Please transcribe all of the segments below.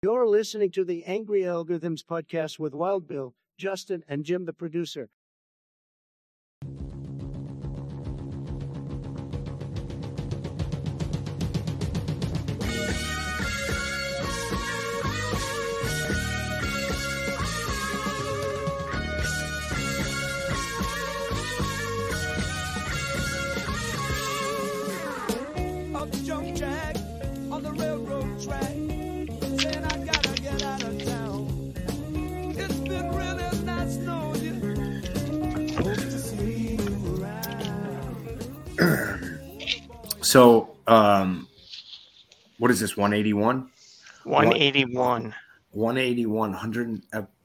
You're listening to the Angry Algorithms podcast with Wild Bill, Justin, and Jim, the producer. jack on the railroad track. So, um, what is this? 181? 181. 181, 100,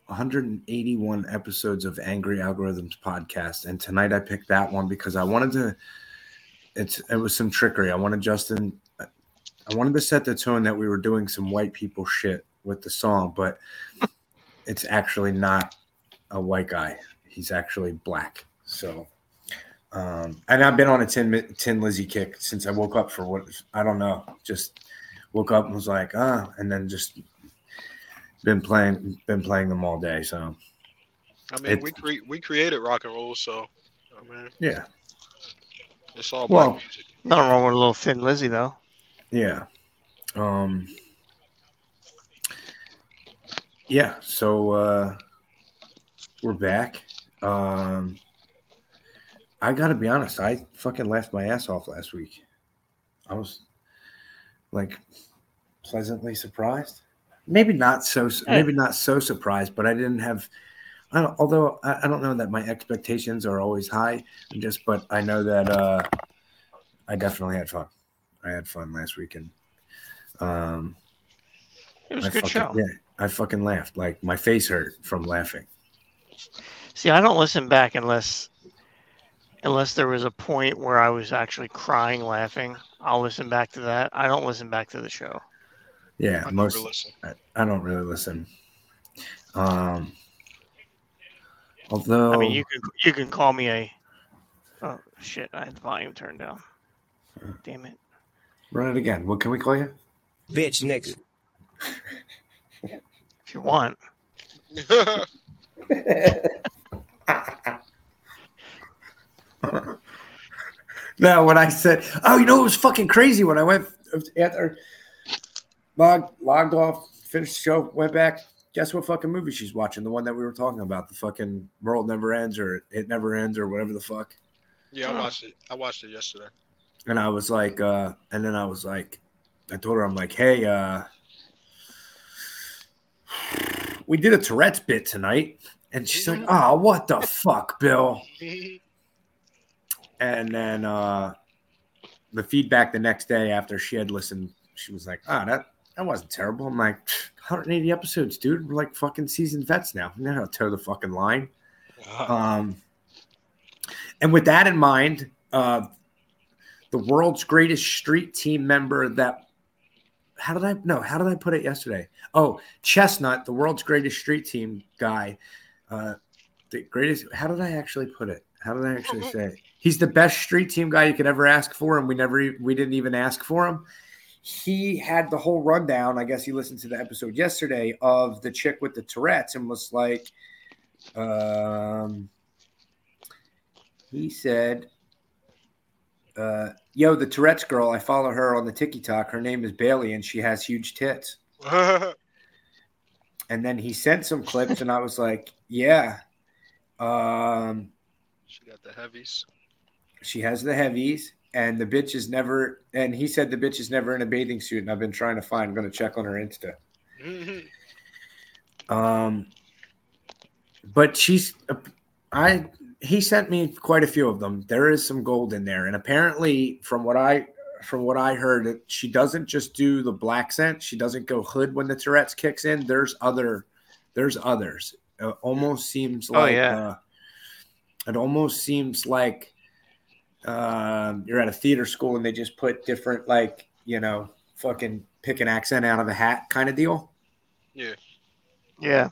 181 episodes of Angry Algorithms podcast. And tonight I picked that one because I wanted to, it's, it was some trickery. I wanted Justin, I wanted to set the tone that we were doing some white people shit with the song, but it's actually not a white guy. He's actually black. So, um, and I've been on a tin, Mi- Thin Lizzy kick since I woke up for what, I don't know, just woke up and was like, ah, and then just been playing been playing them all day so I mean, It- we cre- we created rock and roll, so I mean, yeah it's all Well- black music. Nothing wrong with a little thin Lizzy though. yeah um yeah so uh we're back um i gotta be honest i fucking laughed my ass off last week. I was like pleasantly surprised. Maybe not so maybe not so surprised but i didn't have I don't, although I, I don't know that my expectations are always high just but i know that uh i definitely had fun. I had fun last weekend. Um It was I a good fucking, show. yeah i fucking laughed. Like my face hurt from laughing. See, I don't listen back unless unless there was a point where I was actually crying laughing. I'll listen back to that. I don't listen back to the show. yeah I most. I, I don't really listen um although I mean, you can you can call me a oh shit. I had the volume turned down. Damn it. run it again what can we call you Bitch, nigga. If you want. No, when I said, oh, you know, it was fucking crazy when I went after logged, logged off, finished the show, went back. Guess what fucking movie she's watching? The one that we were talking about, the fucking World Never Ends or It Never Ends or whatever the fuck. yeah, I watched it. I watched it yesterday. And I was like, uh, and then I was like, I told her, I'm like, hey, uh, we did a Tourette's bit tonight. And she's like, oh, what the fuck, Bill? And then uh, the feedback the next day after she had listened, she was like, "Ah, that that wasn't terrible." I'm like, "180 episodes, dude. We're like fucking seasoned vets now. We know how to toe the fucking line." Um, and with that in mind, uh, the world's greatest street team member that how did I no? How did I put it yesterday? Oh, Chestnut, the world's greatest street team guy. Uh, the greatest. How did I actually put it? How did I actually say it? He's the best street team guy you could ever ask for, and we never we didn't even ask for him. He had the whole rundown. I guess he listened to the episode yesterday of the chick with the Tourette's and was like, um, he said, uh, "Yo, the Tourette's girl. I follow her on the TikTok. Her name is Bailey, and she has huge tits." And then he sent some clips, and I was like, "Yeah." Um, she got the heavies. She has the heavies, and the bitch is never. And he said the bitch is never in a bathing suit, and I've been trying to find. I'm going to check on her Insta. Um, but she's, I. He sent me quite a few of them. There is some gold in there, and apparently, from what I from what I heard, she doesn't just do the black scent. She doesn't go hood when the Tourette's kicks in. There's other, there's others. It almost seems Oh, like, yeah. uh, it almost seems like um, you're at a theater school and they just put different, like you know, fucking pick an accent out of a hat kind of deal. Yeah. Yeah.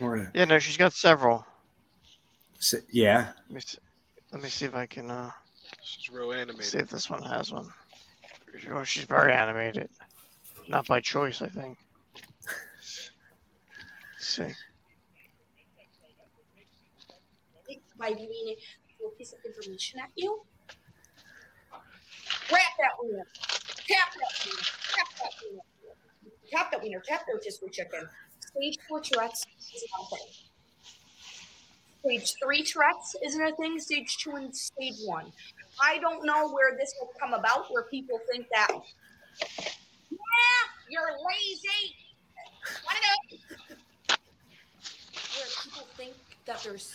Or, Yeah, no, she's got several. s- yeah, Let me see, let me see if I can uh, She's real animated. see if this one has one. Oh, she's very animated. Not by choice, I think. Let's see. Little piece of information at you. Grab that wiener. Tap that wiener. Tap that wiener. Tap that wiener. Tap that rotisserie chicken. Stage four Tourette's is not a thing. Stage three Tourette's isn't a thing. Stage two and stage one. I don't know where this will come about, where people think that, yeah, you're lazy. What it is? Where people think that there's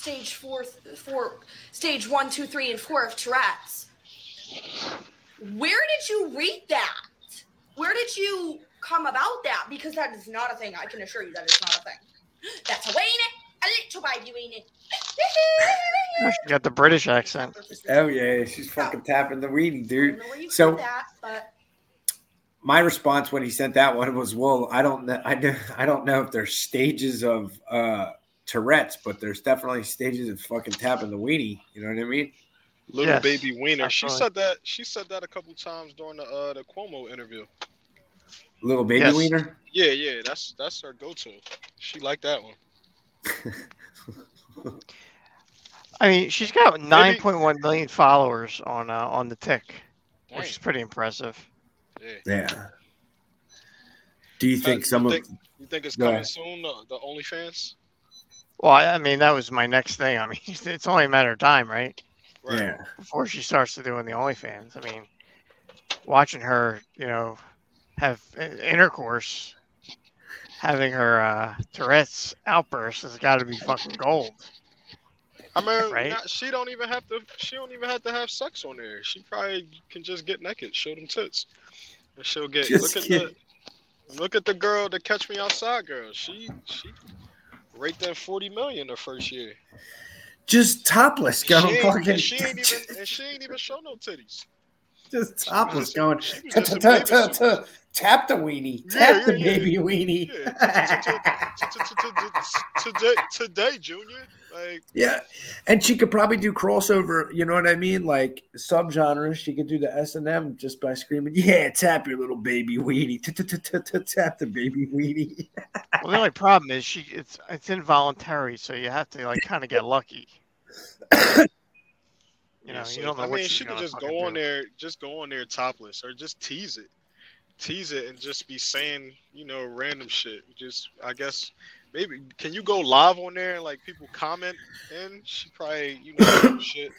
stage four, four, stage one, two, three, and four of Tourette's. Where did you read that? Where did you come about that? Because that is not a thing. I can assure you that is not a thing. That's a Wayne, a little baby Wayne. Oh, She got the British accent. Oh yeah, she's fucking tapping the weenie, I dude. don't know where you So- so, that, but My response when he sent that one was, "Well, I don't know. I do, I don't know if there's stages of uh Tourette's, but there's definitely stages of fucking tapping the weenie. You know what I mean? Little Yes, baby wiener. She absolutely. said that. She said that a couple times during the uh the Cuomo interview. Little baby Yes. wiener. Yeah, yeah. That's that's her go-to. She liked that one. I mean, she's got 9.1 million followers on uh, on the Tick, Dang. which is pretty impressive. Yeah. Yeah. Do you think Uh, some you of? think, you think it's Go coming ahead. soon? The, the OnlyFans. Well, I I mean, that was my next thing. I mean, it's only a matter of time, right? Right. Yeah. Before she starts to doing the OnlyFans. I mean, watching her, you know, have intercourse, having her uh, Tourette's outburst has got to be fucking gold. I mean, Right? not- she don't even have to. She don't even have to have sex on there. She probably can just get naked, show them tits, and she'll get. Just look at get- the. Look at the girl, the Catch Me Outside girl. She she raked in forty million the first year. Just topless, She going ain't, fucking. and she ain't even and she ain't even show no titties. just topless, going. She Tap the weenie. Tap the baby weenie. Today, Junior. Like, Yeah, and she could probably do crossover. You know what I mean? Like subgenres. She could do the S and M just by screaming, "Yeah, tap your little baby weenie, tap the baby weenie." Well, the only problem is she it's it's involuntary, so you have to like kind of get lucky. You know, so, you don't know I what mean, she could just go on do. there, just go on there topless, or just tease it, tease it, and just be saying, you know, random shit. Just, I guess, maybe can you go live on there and like people comment in? She probably, you know, talk shit,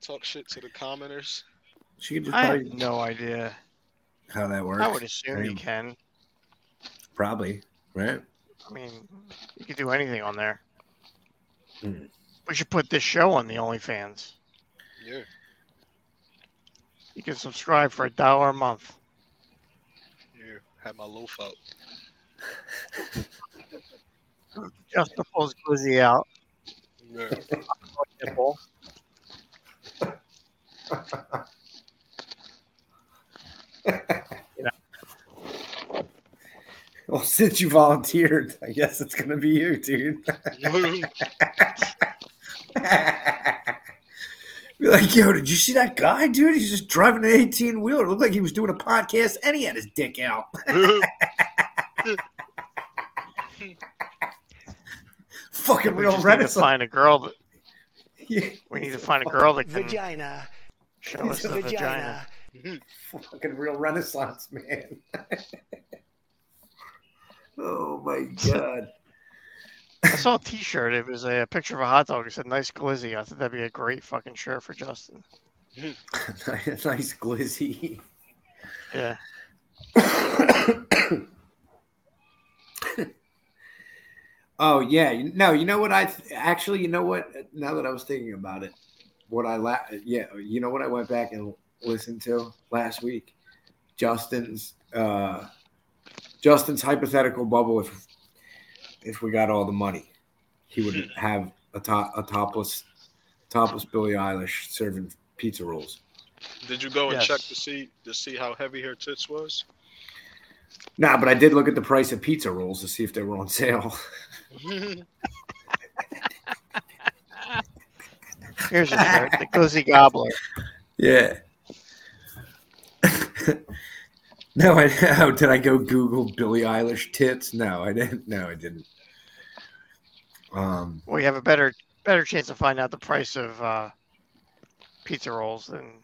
talk shit to the commenters. She could just I have probably no idea. how that works. I would assume you can. Probably right. I mean, you could do anything on there. Hmm. We should put this show on the OnlyFans. Yeah, You can subscribe for a dollar a month. yeah. have my loaf out. Just to pull his glizzy out. Yeah. Nipple. Well, since you volunteered, I guess it's gonna be you, dude. Be like, yo, did you see that guy, dude? He's just driving an 18 wheeler. Looked like he was doing a podcast and he had his dick out. Fucking We real just need to renaissance. find a girl that Yeah, we need to find a girl that can Vagina. show us the vagina. Vagina. fucking real renaissance man. oh my god. I saw a T-shirt. It was a, picture of a hot dog. It said "nice glizzy." I thought that'd be a great fucking shirt for Justin. nice glizzy. Yeah. Oh yeah, no, you know what I th- actually, you know what? Now that I was thinking about it, what I la- yeah, you know what I went back and listened to last week, Justin's uh Justin's hypothetical bubble. If if we got all the money, he would have a top a topless topless Billie Eilish serving pizza rolls. Did you go and Yes. check to see to see how heavy her tits was? Nah, but I did look at the price of pizza rolls to see if they were on sale. Here's a shirt. The glizzy gobbler. Yeah. No, I oh, did. I go Google Billie Eilish tits. No, I didn't. No, I didn't. Um, We have a better better chance to find out the price of uh, pizza rolls than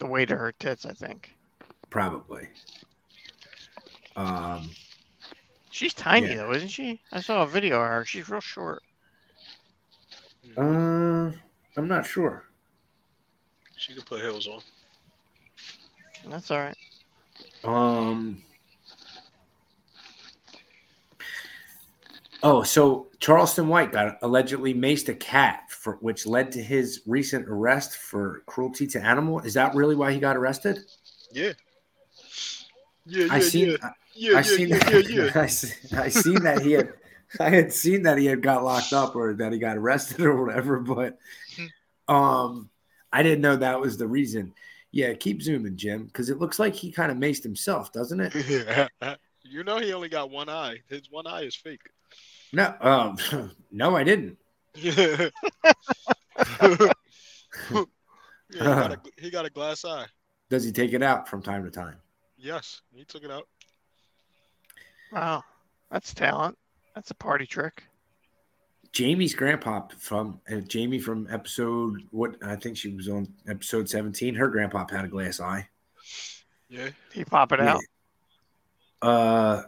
the weight of her tits. I think probably. Um, she's tiny Yeah. though, isn't she? I saw a video of her. She's real short. uh, I'm not sure. She could put heels on. That's all right. Um. Oh, so Charleston White got allegedly maced a cat, for which led to his recent arrest for cruelty to animal. Is that really why he got arrested? Yeah. Yeah, yeah, I seen, yeah. I, Yeah, I yeah, seen yeah, that. yeah, yeah. I, I seen that he had. I had seen that he had got locked up or that he got arrested or whatever, but um, I didn't know that was the reason. Yeah, keep zooming, Jim, because it looks like he kind of maced himself, doesn't it? Yeah. you know he only got one eye. His one eye is fake. No, um, no, I didn't. yeah, he, got a, he got a glass eye. Does he take it out from time to time? Yes, he took it out. Wow, that's talent. That's a party trick. Jamie's grandpa from uh, Jamie from episode what I think she was on episode seventeen. Her grandpa had a glass eye. Yeah. He pop it out. Uh,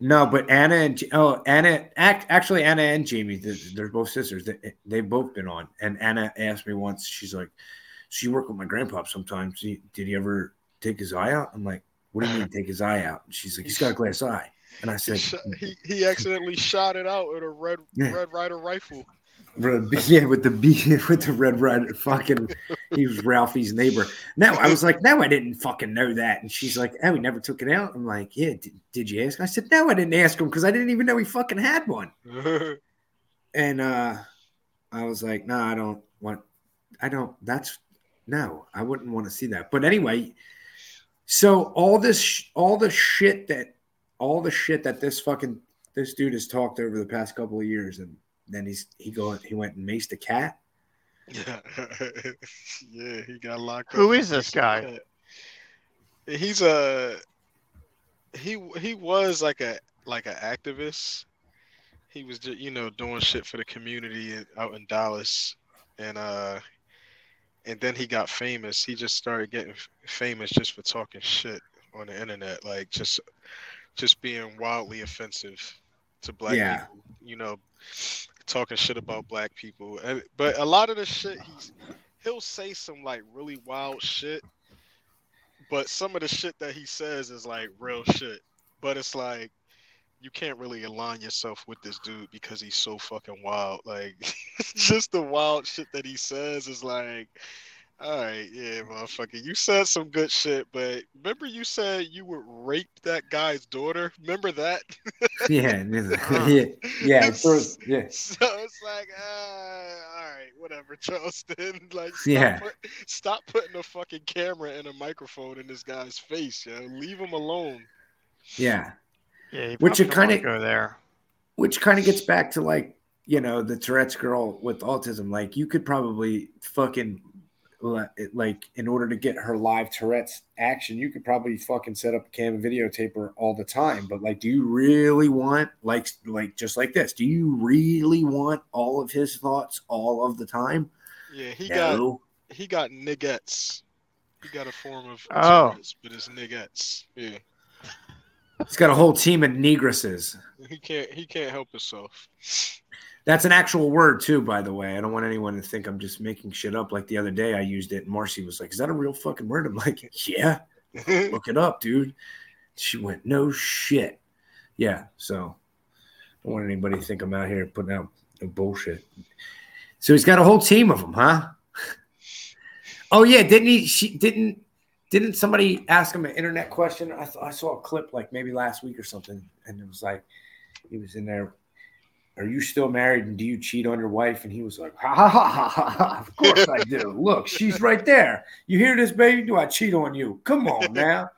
no, but Anna and oh Anna act actually Anna and Jamie they're, they're both sisters. They they've both been on. And Anna asked me once. She's like, she worked with my grandpa sometimes? He, did he ever take his eye out?" I'm like, "What do you mean take his eye out?" And she's like, "He's got a glass eye." And I He, said, shot, he, he accidentally shot it out with a red Yeah. Red Ryder rifle. Yeah, with the B with the red red fucking he was Ralphie's neighbor. No, I was like, no, I didn't fucking know that. And she's like, oh, he never took it out. I'm like, yeah, did, did you ask? I said, no, I didn't ask him because I didn't even know he fucking had one. And uh I was like, no, I don't want I don't that's no, I wouldn't want to see that. But anyway, so all this all the shit that all the shit that this fucking this dude has talked over the past couple of years and then he's he go he went and maced a cat. yeah, yeah, he got locked Who up. is this guy? He's a he he was like a like an activist. He was just you know doing shit for the community out in Dallas, and uh, and then he got famous. He just started getting famous just for talking shit on the internet, like just just being wildly offensive to black Yeah. people. You know, talking shit about black people. And, but a lot of the shit he's he'll say some like really wild shit, but some of the shit that he says is like real shit. But it's like you can't really align yourself with this dude because he's so fucking wild. Like just the wild shit that he says is like all right, yeah, motherfucker. You said some good shit, but remember you said you would rape that guy's daughter? Remember that? Yeah, yeah, yeah, it throws- yeah. So it's like, uh, all right, whatever, Charleston. Like, stop, Yeah. put, stop putting a fucking camera and a microphone in this guy's face, yo. Leave him alone. yeah. Yeah, Which it kinda- go there. Which kind of gets back to like, you know, the Tourette's girl with autism. Like, you could probably fucking li- like in order to get her live Tourette's action, you could probably fucking set up a cam and videotape her all the time. But like, do you really want like like just like this? Do you really want all of his thoughts all of the time? Yeah, he got he got niggettes. He got a form of Oh. Tourette's, but it's niggettes. Yeah, He's got a whole team of negresses. he can't he can't help himself. That's an actual word too, by the way. I don't want anyone to think I'm just making shit up. Like the other day, I used it, and Marcy was like, "Is that a real fucking word?" I'm like, "Yeah, look it up, dude." She went, "No shit." Yeah, so I don't want anybody to think I'm out here putting out bullshit. So he's got a whole team of them, huh? Oh yeah, didn't he? She didn't. Didn't somebody ask him an internet question? I, th- I saw a clip like maybe last week or something, and it was like he was in there are you still married and do you cheat on your wife? And he was like, ha ha ha ha, ha, ha. of course I do. Look, she's right there. You hear this, baby? Do I cheat on you? Come on now.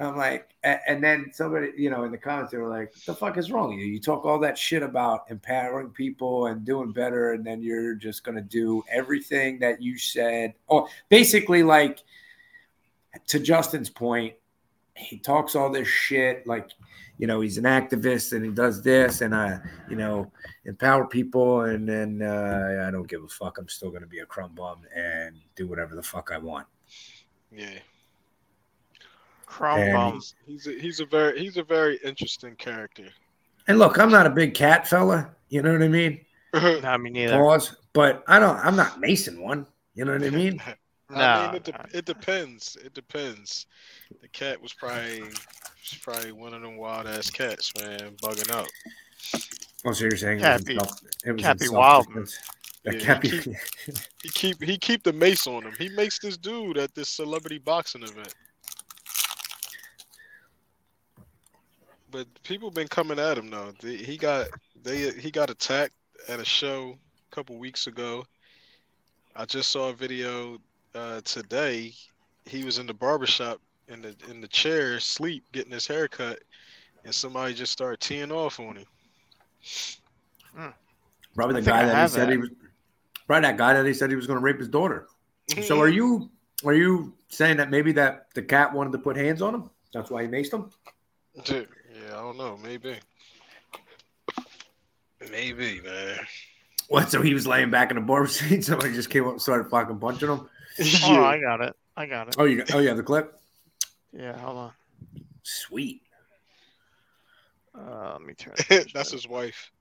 I'm like, and then somebody, you know, in the comments, they were like, what the fuck is wrong with you? You talk all that shit about empowering people and doing better, and then you're just going to do everything that you said. Oh, basically, like, to Justin's point, he talks all this shit like you know he's an activist and he does this and I you know empower people and then uh, I don't give a fuck. I'm still gonna be a crumb bum and do whatever the fuck I want. Yeah. Crumb And- bum. He's, he's a he's a very he's a very interesting character. And look, I'm not a big cat fella. You know what I mean? No, me neither. Pause. But I don't. I'm not Mason one. You know what I mean? No, I mean, it, de- it depends. It depends. The cat was probably was probably one of them wild ass cats, man, bugging out. Oh, so you're saying Cat it be- was, in self, it was cat in. Yeah, The cat be- he He keep he keep the mace on him. He makes this dude at this celebrity boxing event. But people been coming at him though. They, he got they he got attacked at a show a couple weeks ago. I just saw a video uh, today. He was in the barbershop in the in the chair, sleep, getting his hair cut, and somebody just started teeing off on him. Hmm. probably the guy that he have said that. he was. Probably that guy that he said he was going to rape his daughter. So are you are you saying that maybe that the cat wanted to put hands on him? That's why he maced him. Dude, yeah, I don't know. Maybe. Maybe, man. What? So he was laying back in the barber seat. Somebody just came up and started fucking punching him. Oh, I got it. I got it. Oh, you oh yeah, the clip. Yeah, hold on. Sweet. Uh, let me turn. That's his wife.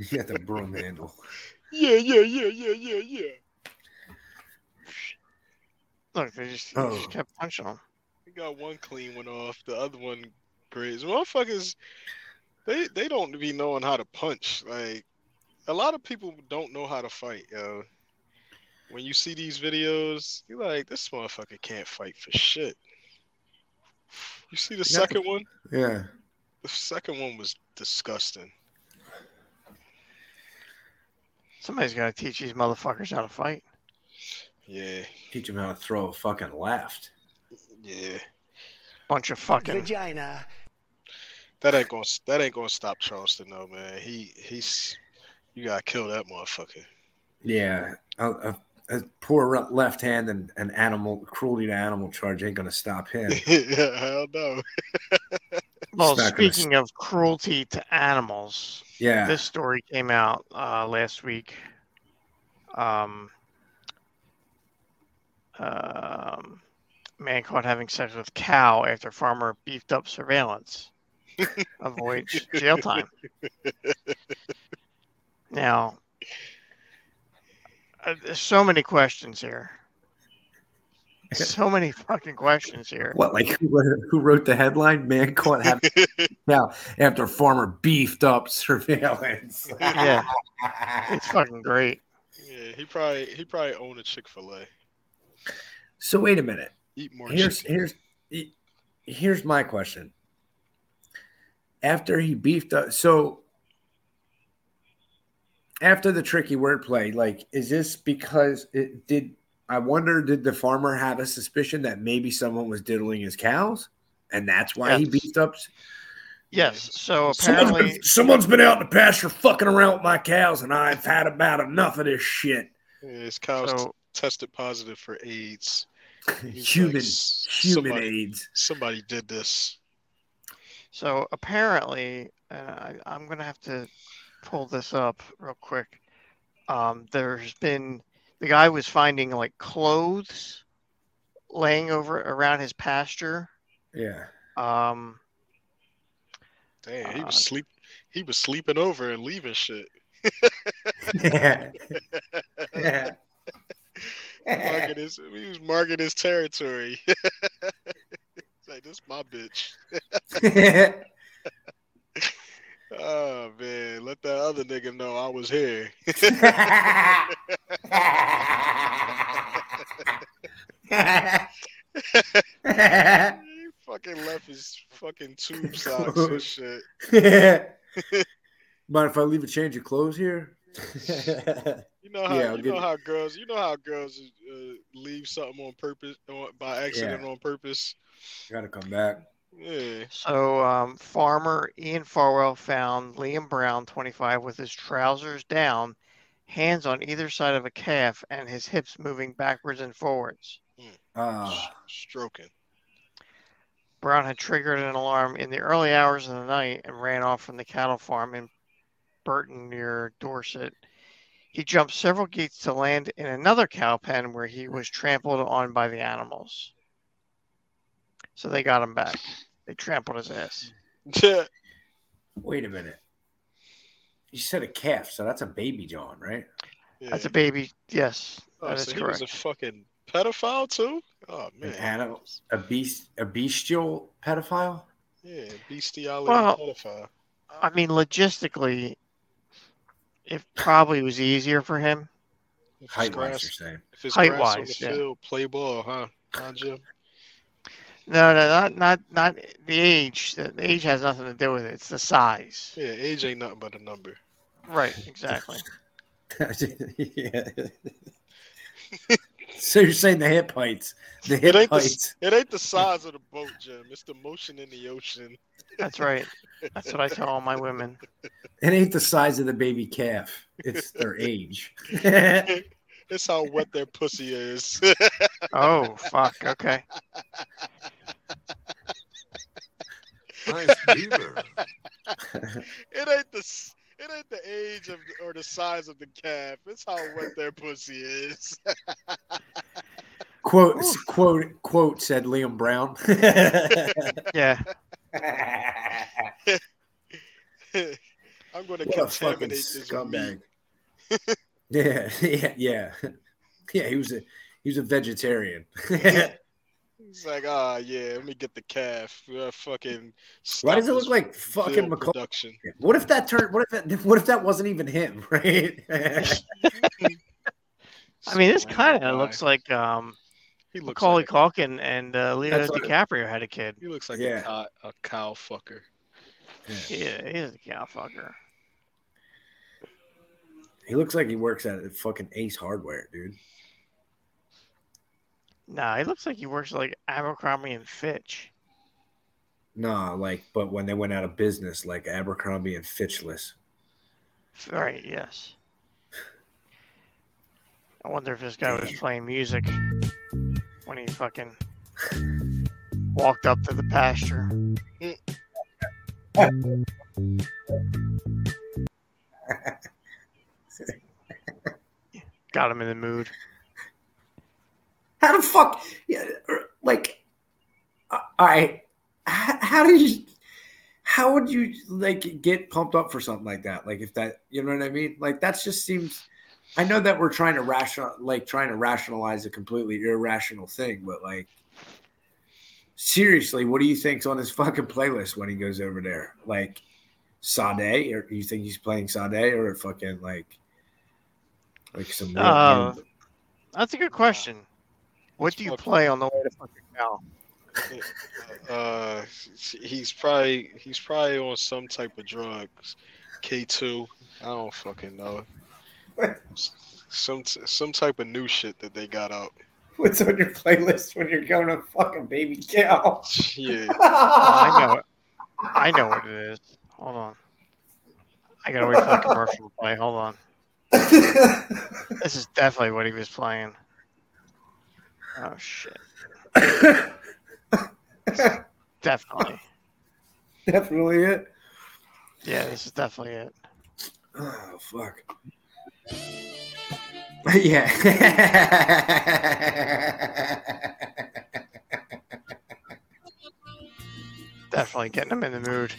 He got the broom handle. Yeah, yeah, yeah, yeah, yeah, yeah. Look, they just, they Oh. just kept punching him. We got one clean one off, the other one grazed. Motherfuckers, they they don't be knowing how to punch. Like a lot of people don't know how to fight, yo. When you see these videos, you're like, this motherfucker can't fight for shit. You see the Yeah. second one? Yeah. The second one was disgusting. Somebody's got to teach these motherfuckers how to fight. Yeah, Teach them how to throw a fucking left. yeah. Bunch of fucking. Vagina. That ain't gonna that ain't gonna stop Charleston though, man. He he's you gotta kill that motherfucker. Yeah. A, a, a poor left hand and an animal cruelty to animal charge ain't gonna stop him. yeah, hell no. Well, It's not gonna speaking of cruelty to animals, Yeah. this story came out uh, last week. Um, um, man caught having sex with cow after farmer beefed up surveillance. Avoids jail time. Now, uh, there's so many questions here. So many fucking questions here. What, like who, who wrote the headline? Man caught having now after farmer beefed up surveillance. Yeah. It's fucking great. Yeah, he probably he probably owned a Chick Fil A. So wait a minute. Eat more. Here's chicken. here's here's my question. After he beefed up, so after the tricky wordplay, like, is this because it did? I wonder, did the farmer have a suspicion that maybe someone was diddling his cows, and that's why he Yes. beefed up? Yes. So Someone's apparently, been, someone's been out in the pasture fucking around with my cows, and I've had about enough of this shit. Yeah, his cows t- so tested positive for AIDS. He's human, like, human somebody- AIDS. Somebody did this. So apparently, and I, I'm gonna have to pull this up real quick. Um, there's been the guy was finding like clothes laying over around his pasture. Yeah. Um, Damn, he Uh, was sleep. He was sleeping over and leaving shit. yeah. yeah. Marking his, he was marking his territory. Like this, my bitch. Oh man, let that other nigga know I was here. he fucking left his fucking tube socks and shit. Mind if I leave a change of clothes here? You know how Yeah, you know you- how girls you know how girls uh, leave something on purpose on, by accident on purpose. You Gotta come back. Yeah, so um, farmer Ian Farwell found Liam Brown, 25, with his trousers down, hands on either side of a calf, and his hips moving backwards and forwards. Uh, Stroking. Brown had triggered an alarm in the early hours of the night and ran off from the cattle farm in Burton near Dorset. He jumped several gates to land in another cow pen where he was trampled on by the animals. So they got him back. They trampled his ass. Wait a minute. You said a calf, so that's a baby John, right? That's a baby. Yes, Oh, that is so he was a fucking pedophile too? Oh An man. animal, a beast, a bestial pedophile. Yeah, bestiality Well- pedophile. I mean, logistically, it probably was easier for him. If it's Height wise, grass, you're saying. if it's Height grass on wise, the yeah. field, play ball, huh? Huh, Jim? No, no, not not not the age. The the age has nothing to do with it. It's the size. Yeah, age ain't nothing but a number. Right. Exactly. yeah. so you're saying the hip heights, the hip It ain't the, it ain't the size of the boat, Jim. It's the motion in the ocean. That's right. That's what I tell all my women. It ain't the size of the baby calf. It's their age. It's how wet their pussy is. Oh fuck. Okay. Nice beaver. it ain't the it ain't the age of or the size of the calf. It's how wet their pussy is. quote, quote, quote, said Liam Brown. Yeah. I'm gonna what a contaminate this scumbag. yeah, yeah, yeah. Yeah, he was a he was a vegetarian. It's like, ah, yeah, let me get the calf. Uh, fucking. Why does it look like fucking film Macaulay? production? What if that turned? What if that? What if that wasn't even him? Right? I mean, this kind of looks like um, He looks Macaulay like a, Culkin and uh, Leonardo That's DiCaprio had a kid. he looks like Yeah. a, cow, a cow fucker. Yeah, he is a cow fucker. he looks like he works at fucking Ace Hardware, dude. Nah, he looks like he works like Abercrombie and Fitch. Nah, like, but when they went out of business, like Abercrombie and Fitchless. Right. Yes. I wonder if this guy was playing music when he fucking walked up to the pasture. Got him in the mood. How the fuck? Yeah, like, uh, I. How, how do you? How would you like get pumped up for something like that? Like, if that, you know what I mean? Like, that just seems. I know that we're trying to rational, like, trying to rationalize a completely irrational thing, but like, seriously, what do you think's on his fucking playlist when he goes over there? Like, Sade, or do you think he's playing Sade, or fucking like, like some? Uh, That's a good question. What do you play on the way to fucking cow? Uh, he's probably he's probably on some type of drugs. K two. I don't fucking know. Some some type of new shit that they got out. What's on your playlist when you're going to fucking baby cow? Yeah. Oh, I know it. I know what it is. Hold on. I gotta wait for the commercial to play. Hold on. This is definitely what he was playing. Oh shit. Definitely. Definitely it. Yeah, this is definitely it. Oh fuck. yeah. Definitely getting him in the mood.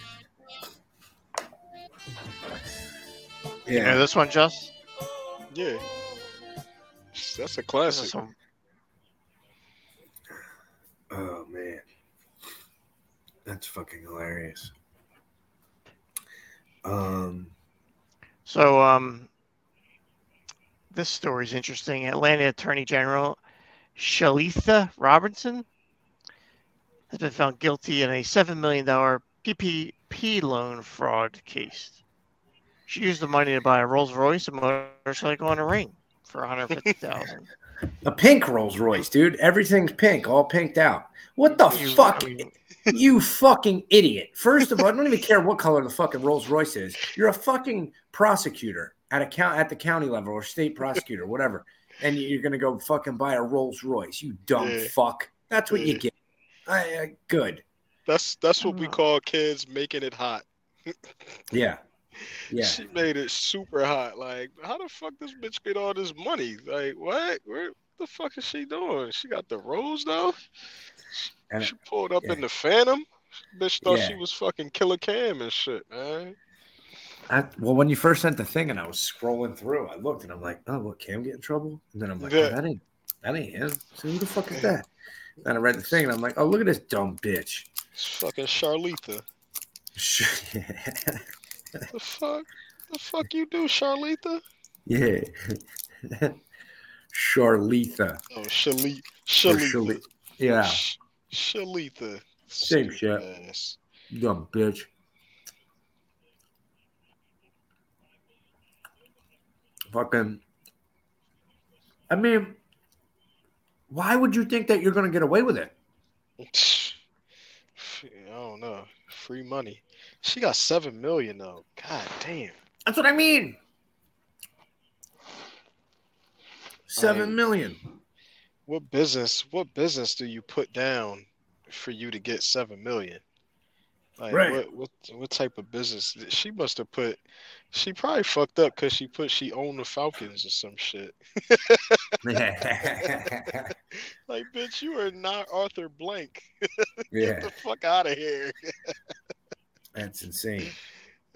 You know yeah. this one, Just? Yeah. That's a This is classic. some Oh man. That's fucking hilarious. Um So, um, this story is interesting. Atlanta Attorney General Shalitha Robinson has been found guilty in a $7 million PPP loan fraud case. She used the money to buy a Rolls Royce, a motorcycle, and a ring for 150000 a pink Rolls Royce, dude. Everything's pink, all pinked out. What the You- fuck? I mean, you fucking idiot. First of all, I don't even care what color the fucking Rolls Royce is. You're a fucking prosecutor at a count at the county level or state prosecutor, whatever. and you're gonna go fucking buy a Rolls Royce. You dumb Yeah. fuck. That's what Yeah. you get. I, I, good. That's that's what we Oh. call kids making it hot. Yeah. Yeah. She made it super hot. Like, how the fuck this bitch get all this money? Like, what? Where the fuck is she doing? She got the rose though. And she pulled up yeah. in the Phantom. Bitch thought she was fucking Killa Cam and shit, man. I, well, when you first sent the thing and I was scrolling through, I looked and I'm like, oh, what, Cam get in trouble? And then I'm like, Yeah. oh, that ain't that ain't him. So who the fuck is that? Then I read the thing and I'm like, oh, look at this dumb bitch. It's fucking Charlitha. The fuck? The fuck you do, Charlita? yeah. Charlita. Oh, Shalit, Or Shalitha, Shali- Yeah. Shalitha. Same shit. ass. Dumb bitch. Fucking. I mean, why would you think that you're going to get away with it? I don't know. Free money. She got seven million though. God damn. That's what I mean. Seven I- million. What business? What business do you put down for you to get seven million? Like Right. what? What? What type of business? She must have put. She probably fucked up because she put she owned the Falcons or some shit. Like, bitch, you are not Arthur Blank. Get the fuck out of here. That's insane.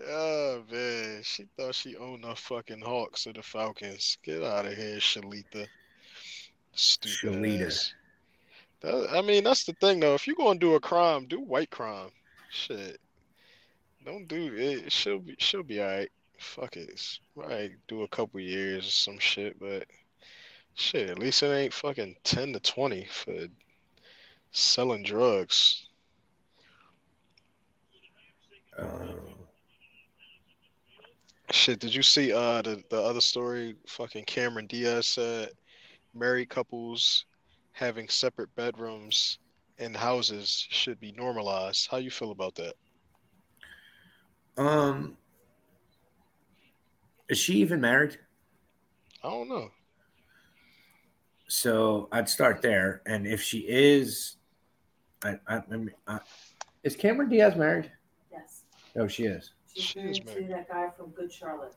Oh man, she thought she owned the fucking Hawks or the Falcons. Get out of here, Shalita. Stupid Shalita. That- I mean, that's the thing though. If you're gonna do a crime, do white crime. Shit. Don't do it. She'll be. She'll be alright. Fuck it. It's Right. Do a couple years or some shit, but shit. At least it ain't fucking ten to twenty for selling drugs. Uh, Shit, did you see uh the, the other story? Fucking Cameron Diaz said married couples having separate bedrooms in houses should be normalized. How you feel about that? um, is she even married? I don't know. So I'd start there, and if she is, I, I, I, mean, I is Cameron Diaz married? Yes. Oh, she is. She's She is married to that guy from Good Charlotte.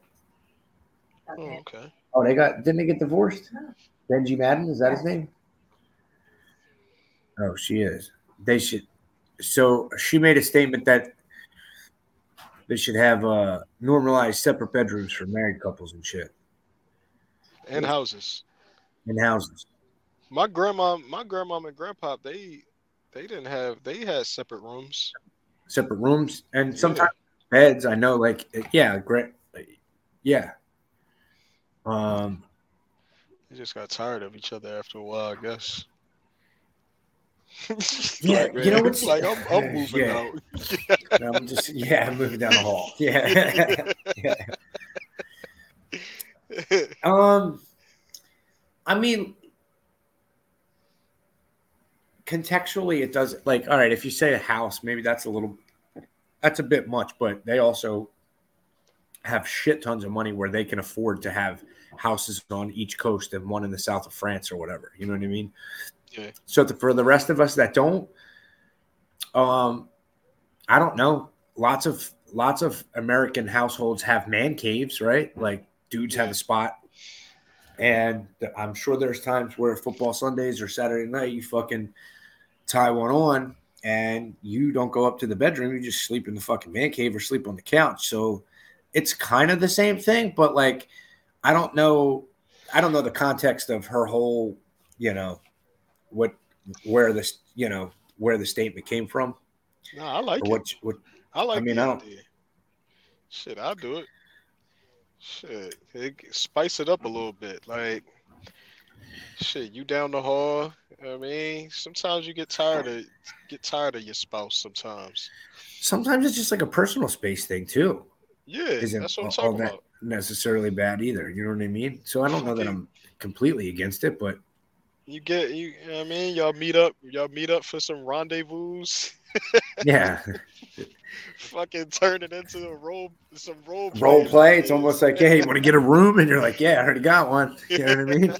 That Oh, okay. Oh, they got didn't they get divorced? No. Benji Madden is that his name? Oh, she is. They should. So she made a statement that they should have uh, normalized separate bedrooms for married couples and shit And houses. in houses. My grandma, my grandma and grandpa, they they didn't have they had separate rooms. Separate rooms and Yeah. sometimes beds. I know, like yeah, great, yeah. Um, They just got tired of each other after a while, I guess. Yeah, Like, you know what's- like I'm, I'm moving Yeah. out. I'm just yeah, I'm moving down the hall. Yeah, yeah. Um, I mean, contextually, it does like all right. If you say a house, maybe that's a little, that's a bit much. But they also have shit tons of money where they can afford to have houses on each coast and one in the south of France or whatever. You know what I mean? Yeah. So the, for the rest of us that don't, um, I don't know. Lots of lots of American households have man caves, right? Like dudes have a spot. And I'm sure there's times where football Sundays or Saturday night, you fucking tie one on and you don't go up to the bedroom. You just sleep in the fucking man cave or sleep on the couch. So it's kind of the same thing, but like, I don't know. I don't know the context of her whole, you know, what, where this, you know, where the statement came from Nah, I like or it. what, what, I like I mean, I don't- idea. Shit, I'll do it. Shit, it, spice it up a little bit. Like, shit, you down the hall. I mean, sometimes you get tired of get tired of your spouse. Sometimes, sometimes it's just like a personal space thing too. yeah, Isn't that's what I'm all talking that about. necessarily bad either. You know what I mean? So I don't know that I'm completely against it, but You get you. you know what I mean, y'all meet up. Y'all meet up for some rendezvous. Yeah, Fucking turn it into a role, some role play. role play. It's almost like, hey, you want to get a room? And you're like, yeah, I already got one. You know what I mean?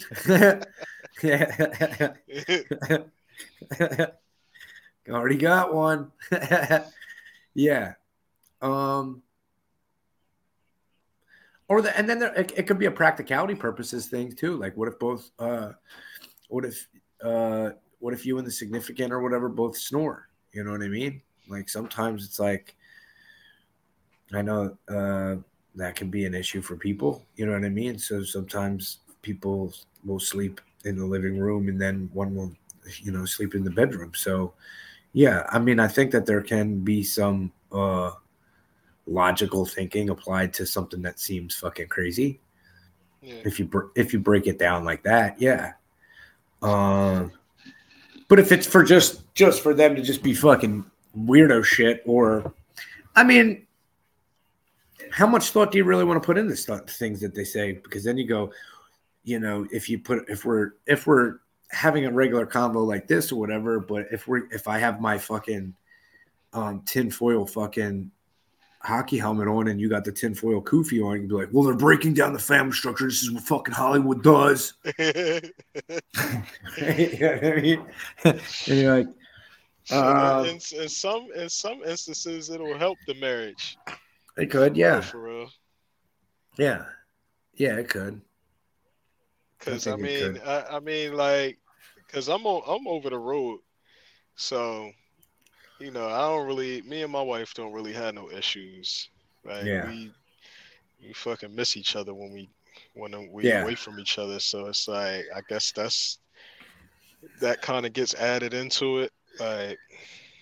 yeah. already got one. yeah. Um. Or the and then there, it, it could be a practicality purposes thing too. Like, what if both? uh What if? uh What if you and the significant or whatever both snore? You know what I mean? Like sometimes it's like, I know uh that can be an issue for people. You know what I mean? So sometimes people will sleep in the living room and then one will, you know, sleep in the bedroom. So, yeah, I mean, I think that there can be some uh, logical thinking applied to something that seems fucking crazy. Yeah. If you br- if you break it down like that, yeah. Um, but if it's for just just for them to just be fucking weirdo shit, or, I mean, how much thought do you really want to put stuff, things that they say? Because then you go, you know, if you put if we're if we're having a regular convo like this or whatever, but if we're if I have my fucking um tinfoil fucking hockey helmet on and you got the tinfoil kufi on, you'd be like, well, they're breaking down the family structure. This is what fucking Hollywood does. you know I mean? and you're like, uh, in, in some in some instances, it'll help the marriage. it could, yeah, for real. yeah, yeah, it could. Because I, it mean. I, I mean, like, because I'm on, I'm over the road, so you know, I don't really. Me and my wife don't really have no issues. Right? Yeah. We we fucking miss each other when we when we Yeah. away from each other. So it's like I guess that's that kind of gets added into it. Like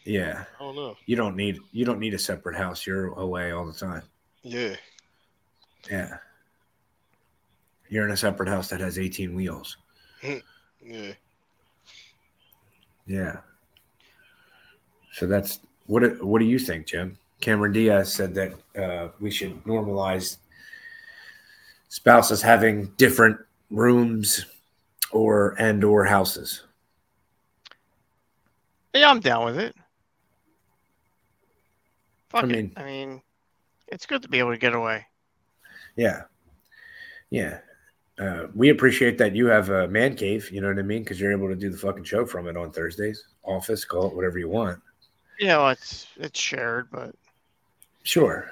Yeah, I don't know. you don't need you don't need a separate house. You're away all the time. Yeah. Yeah. You're in a separate house that has 18 wheels. Yeah. Yeah. So that's what. do- What do you think, Jim? Cameron Diaz said that uh, we should normalize spouses having different rooms or and or houses. Yeah, I'm down with it. Fuck I it. mean- I mean, it's good to be able to get away. Yeah. Yeah. Uh, we appreciate that you have a man cave. You know what I mean? Because you're able to do the fucking show from it on Thursdays. Office, call it whatever you want. Yeah, well, it's it's shared, but Sure.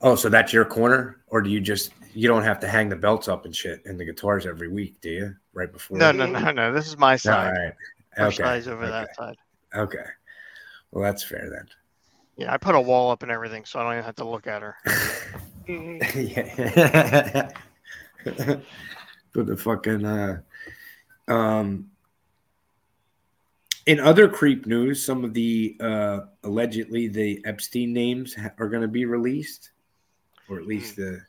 Oh, so that's your corner, or do you just you don't have to hang the belts up and shit and the guitars every week, do you? Right before. no, no, no, no. This is my All side. right. Our Okay. side's over okay. that side. Okay. Well, that's fair then. Yeah, I put a wall up and everything, so I don't even have to look at her. yeah. Put the fucking uh um in other creep news, some of the uh allegedly the Epstein names ha- are going to be released, or at least the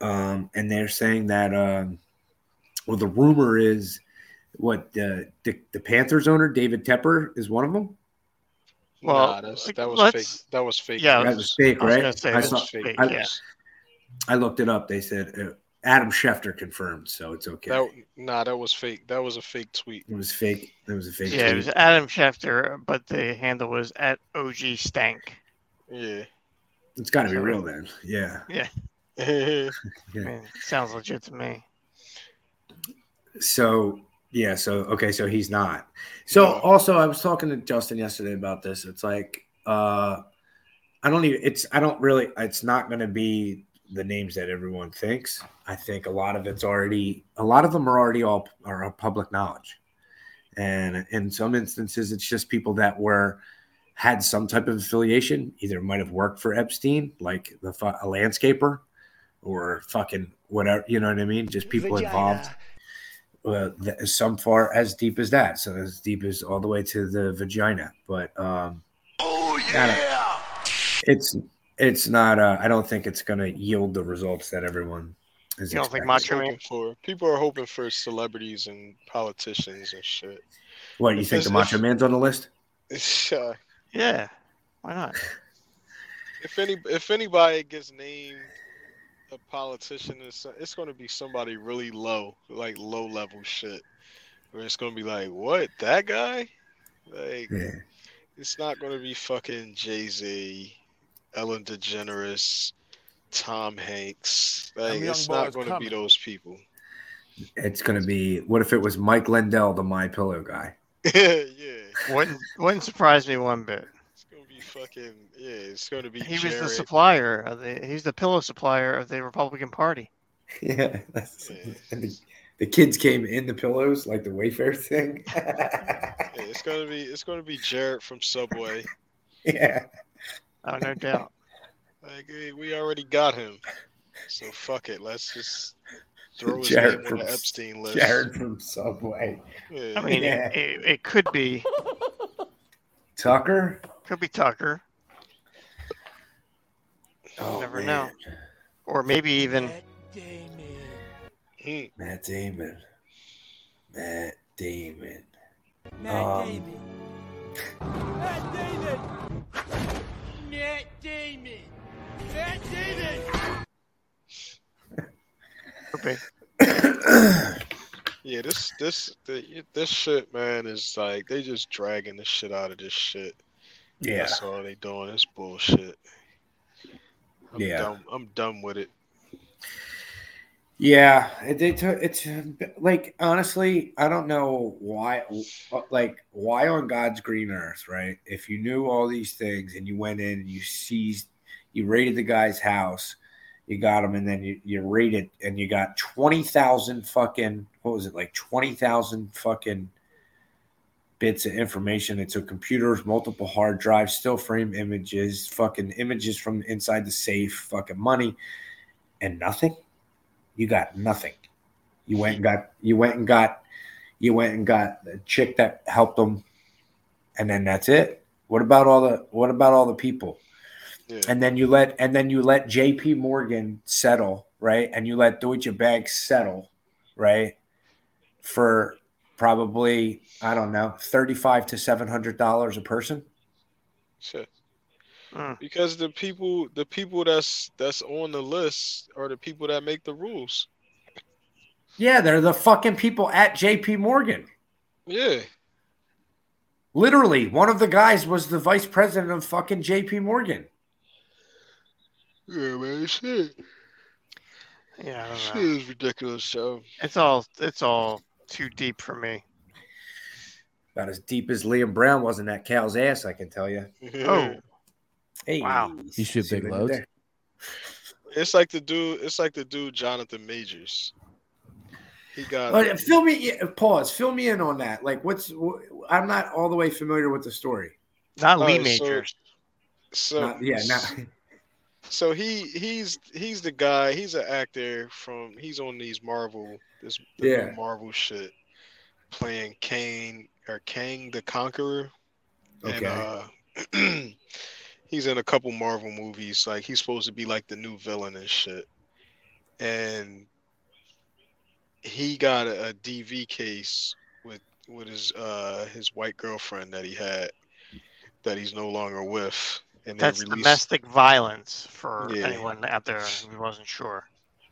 um and they're saying that um well the rumor is what the the, the Panthers owner David Tepper is one of them. Well, nah, that was fake. That was fake. yeah, That was fake, I was right? I saw- fake. fake, I- yeah. I looked it up. They said uh, Adam Schefter confirmed, so it's okay. That nah, that was fake. That was a fake tweet. It was fake. It was a fake. Yeah, it was Adam Schefter, but the handle was at OG Stank. Yeah. It's got to be real then. Yeah. I Yeah. mean, sounds legit to me. So yeah. So okay. So he's not. So No. also, I was talking to Justin yesterday about this. It's like uh, I don't even. It's I don't really. It's not going to be the names that everyone thinks. I think a lot of it's already. A lot of them are already all are public knowledge, and in some instances, it's just people that were had some type of affiliation. Either might have worked for Epstein, like the a landscaper, or fucking whatever. You know what I mean? Just people involved uh, th- some far as deep as that. So as deep as all the way to the vagina. But um, Oh yeah! it's it's not. Uh, I don't think it's going to yield the results that everyone is. You don't think expecting. Macho Man? for people are hoping for celebrities and politicians and shit. What you if think? The Macho if- Man's on the list? Uh, Yeah, why not? if any if anybody gets named a politician is so- it's going to be somebody really low, like low level shit, where it's going to be like, what that guy? Like, Yeah. it's not going to be fucking Jay Z, Ellen DeGeneres, Tom Hanks. Like, it's not going to be those people. It's gonna be. What if it was Mike Lindell, the My Pillow guy? yeah, Wouldn't wouldn't surprise me one bit. it's going to be fucking yeah. It's going to be He was the supplier of the. He's the pillow supplier of the Republican Party. Yeah. That's, Yeah. and the, the kids came in the pillows like the Wayfair thing. Yeah, it's gonna be it's gonna be Jared from Subway. yeah. Oh, no doubt. Like eh, we already got him, so fuck it. Let's just throw his Jared name on from the Epstein list. Jared from Subway. Yeah. I mean, Yeah. it, it, it could be Tucker. could be Tucker, Oh, Never man. know. or maybe even Hmm. Matt Damon. Matt Damon. Matt Um, Damon. Matt Damon. Matt Damon. Matt Damon. be. Yeah, this this the, this shit, man, is like they just dragging the shit out of this shit. yeah. That's all they doing. It's bullshit. I'm Yeah. done. I'm done with it. Yeah, it, it, it's like honestly, I don't know why. Like, why on God's green earth, right? If you knew all these things and you went in and you seized, you raided the guy's house, you got him, and then you, you raided and you got twenty thousand fucking what was it like twenty thousand fucking bits of information. It took computers, multiple hard drives, still frame images, fucking images from inside the safe, fucking money, and nothing you got nothing. You went and got you went and got you went and got a chick that helped them, and then that's it. What about all the what about all the people? Yeah. And then you let and then you let J.P. Morgan settle, right? And you let Deutsche Bank settle, right? For probably I don't know thirty five to seven hundred dollars a person. Shit. Mm. Because the people the people that's that's on the list are the people that make the rules. Yeah, they're the fucking people at J.P. Morgan. Yeah. Literally, one of the guys was the vice president of fucking J.P. Morgan. Yeah, man. Shit. Yeah, I don't Shit is ridiculous, so It's all it's all too deep for me. About as deep as Liam Brown was in that cow's ass, I can tell you. Oh, Hey, Wow. You shoot big what loads? there? It's like the dude. It's like the dude Jonathan Majors. He got. Oh, fill me, pause. Fill me in on that. Like, what's? wh- I'm not all the way familiar with the story. not Lee so- Majors. So Not- yeah, not, So he he's he's the guy. He's an actor from. He's on these Marvel this the Yeah. Marvel shit, playing Kane or Kang the Conqueror. And okay. uh, he's in a couple Marvel movies. Like he's supposed to be like the new villain and shit. And he got a, a DV case with with his uh his white girlfriend that he had that he's no longer with. And they That's released domestic violence for Yeah. anyone out there who wasn't sure.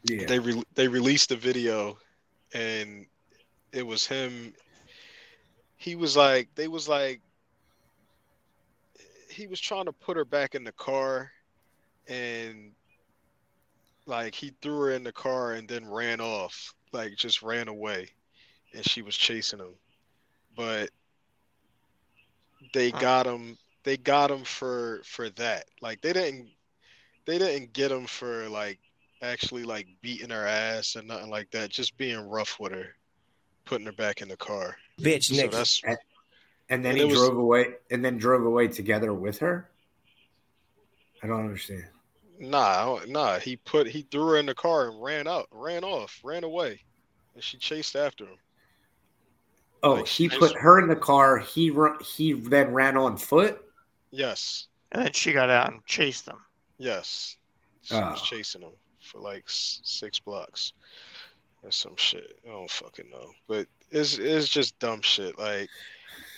yeah. they re- they released the video and it was him he was like they was like he was trying to put her back in the car and like he threw her in the car and then ran off like just ran away and she was chasing him. But they got him they got him for for that. Like they didn't they didn't get him for like actually like beating her ass or nothing like that just being rough with her putting her back in the car. Bitch, so Nick. That's and then and he was- drove away. And then drove away together with her. I don't understand. Nah, nah. He put he threw her in the car and ran out, ran off, ran away, and she chased after him. Oh, Like, he she- put her in the car. He ru- he then ran on foot. Yes, And then she got out and chased them. yes. She was Oh. chasing them for like six blocks or some shit. I don't fucking know, but it's it's just dumb shit. Like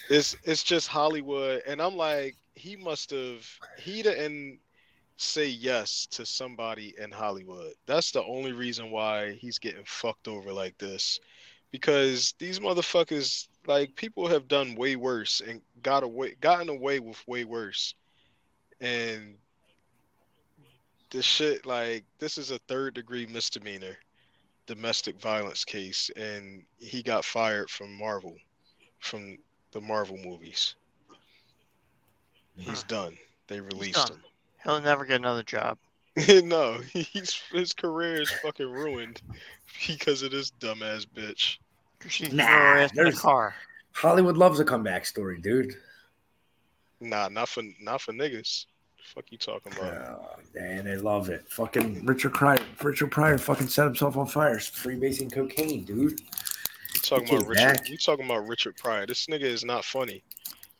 it's it's just Hollywood, and I'm like, he must have he didn't say yes to somebody in Hollywood. That's the only reason why he's getting fucked over like this. Because these motherfuckers, like people have done way worse and got away gotten away with way worse. And this shit like this is a third degree misdemeanor domestic violence case and he got fired from Marvel from the Marvel movies. He's done. They released done. He'll never get another job. no, he's his career is fucking ruined because of this dumbass bitch. She Nah, her ass in the car. Hollywood loves a comeback story, dude. Nah, not for not for niggas. Fuck you talking about? Oh, man, they love it. Fucking Richard Pryor, Richard Pryor fucking set himself on fire, freebasing cocaine, dude. You talking about Richard? back. You talking about Richard Pryor? This nigga is not funny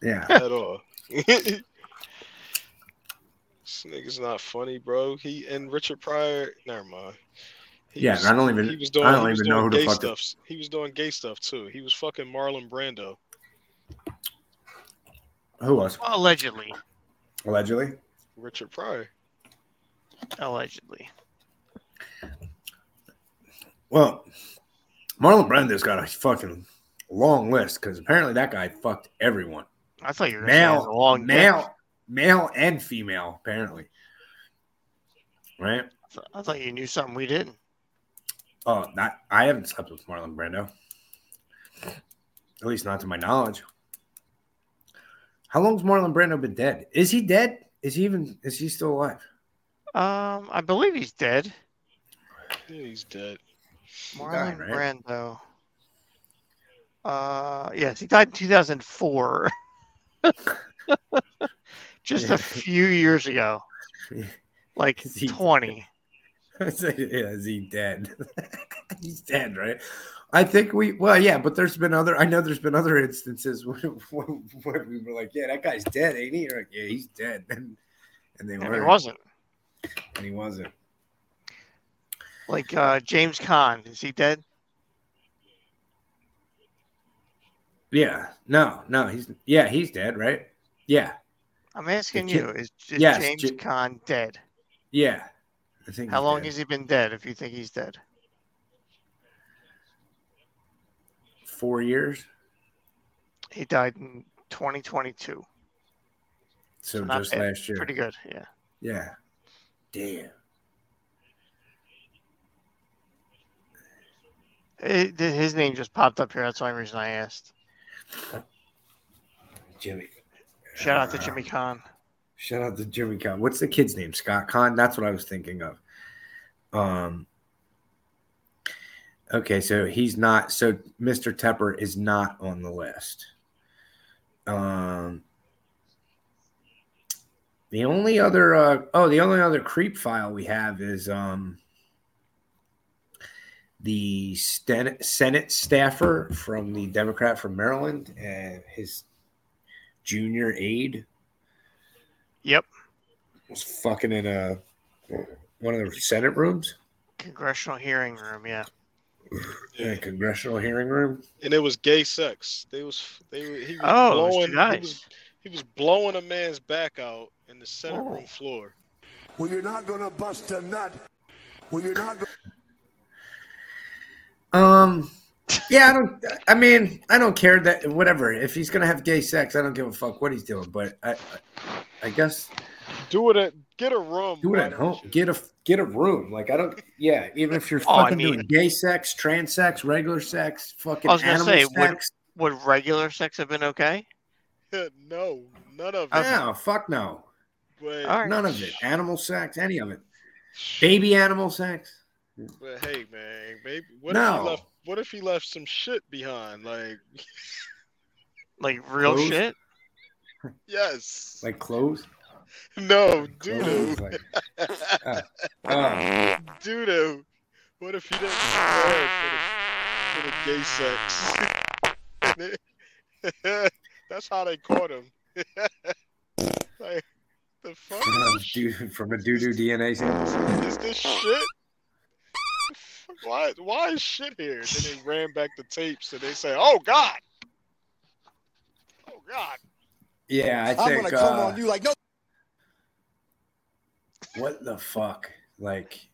Yeah. at all. this nigga's not funny, bro. He and Richard Pryor. Never mind. He Yeah, was- I don't even- He was doing. I don't he was even know who the fuck the- stuff. He was doing gay stuff too. He was fucking Marlon Brando. Who was? Well, allegedly. Allegedly. Richard Pryor. Allegedly. Well, Marlon Brando's got a fucking long list because apparently that guy fucked everyone. I thought you were going to say he has a Male, long dick. male, male, and female, apparently. Right? I thought you knew something we didn't. Oh, not I haven't slept with Marlon Brando. At least not to my knowledge. How long's Marlon Brando been dead? Is he dead? Is he even is he still alive? Um, I believe he's dead. Yeah, he's dead. Marlon right? Brando. Uh, yes, he died in 2004. Just Yeah. a few years ago, like Is he- 20. yeah, is he dead? He's dead, right? I think we well, yeah, but there's been other. I know there's been other instances where, when we were like, "Yeah, that guy's dead, ain't he?" Like, "Yeah, he's dead," and and they weren't, He wasn't. and he wasn't. Like uh, James Caan. Is he dead? Yeah, no, no, he's yeah, he's dead, right? Yeah, I'm asking you. Is, is Yes, James J- Caan dead? yeah. I think. How long dead. has he been dead if you think he's dead? Four years. He died in 2022. So So just last year. Pretty good, yeah. Yeah. Damn. It- his name just popped up here. That's the only reason I asked. Jimmy. Shout out to Uh, Jimmy Caan. Shout out to Jimmy Caan. What's the kid's name? Scott Caan. That's what I was thinking of. Um. Okay, so he's not. So Mr. Tepper is not on the list. Um. The only other. Uh, oh, the only other creep file we have is um. The Senate, Senate staffer from the Democrat from Maryland and his junior aide Yep. was fucking in a one of the Senate rooms, Congressional hearing room, yeah. in a congressional hearing room. And it was gay sex. They was they were- he was Oh, it was blowing two he was, he was blowing a man's back out in the Senate Oh. room floor. When you're not gonna bust a nut, when you're not Um, yeah, I don't. I mean, I don't care that whatever. If he's gonna have gay sex, I don't give a fuck what he's doing. But I, I, I guess Do it at get a room. do it at home. Get a get a room. Like I don't. Yeah, even if you're Oh, I fucking mean- doing gay sex, trans sex, regular sex, fucking I was gonna animal say, would- sex. Would regular sex have been okay? no, none of it. No, fuck no. But, All right. None of it. Animal sex, any of it. Baby animal sex. But hey, man, maybe what if he left? What if he left some shit behind? Like, Like real Clothes? shit? yes, Like clothes. no, doo Clothes, like, uh, uh, doo doo. What if he didn't for the, for the gay sex? That's how they caught him. like, the fuck from a doo- from a doo doo DNA sample. is this shit? Why, why is shit here? Then they ran back the tapes and they say, "Oh God, oh God." Yeah, I think I'm think. gonna come uh, on you like no. what the fuck? Like,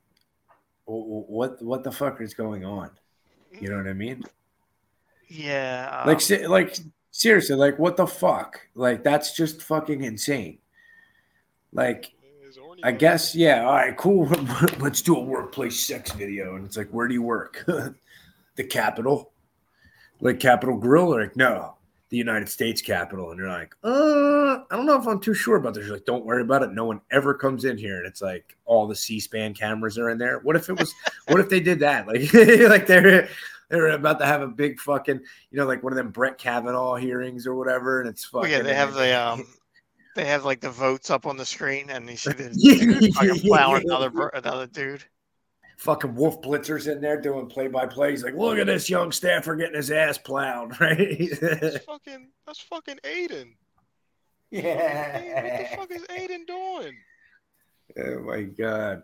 wh- wh- what what the fuck is going on? You know what I mean? Yeah. Like, um, se- like seriously, like what the fuck? Like that's just fucking insane. Like, It's horny I guess yeah. All right, cool. Let's do a workplace sex video, and it's like, where do you work? the Capitol, like Capitol Grill, or like no, the United States Capitol, and you're like, uh, I don't know if I'm too sure about this. You're like, don't worry about it. No one ever comes in here, and it's like all the C-SPAN cameras are in there. What if it was? what if they did that? Like, like they're they're about to have a big fucking, you know, like one of them Brett Kavanaugh hearings or whatever, and it's fucking. yeah, they have the um, they have like the votes up on the screen, and you see the dude fucking plowing another another dude. fucking Wolf Blitzer's in there doing play by play. He's like, look at this young staffer getting his ass plowed, right? That's fucking. That's fucking Aiden. Hey, what the fuck is Aiden doing? oh my god.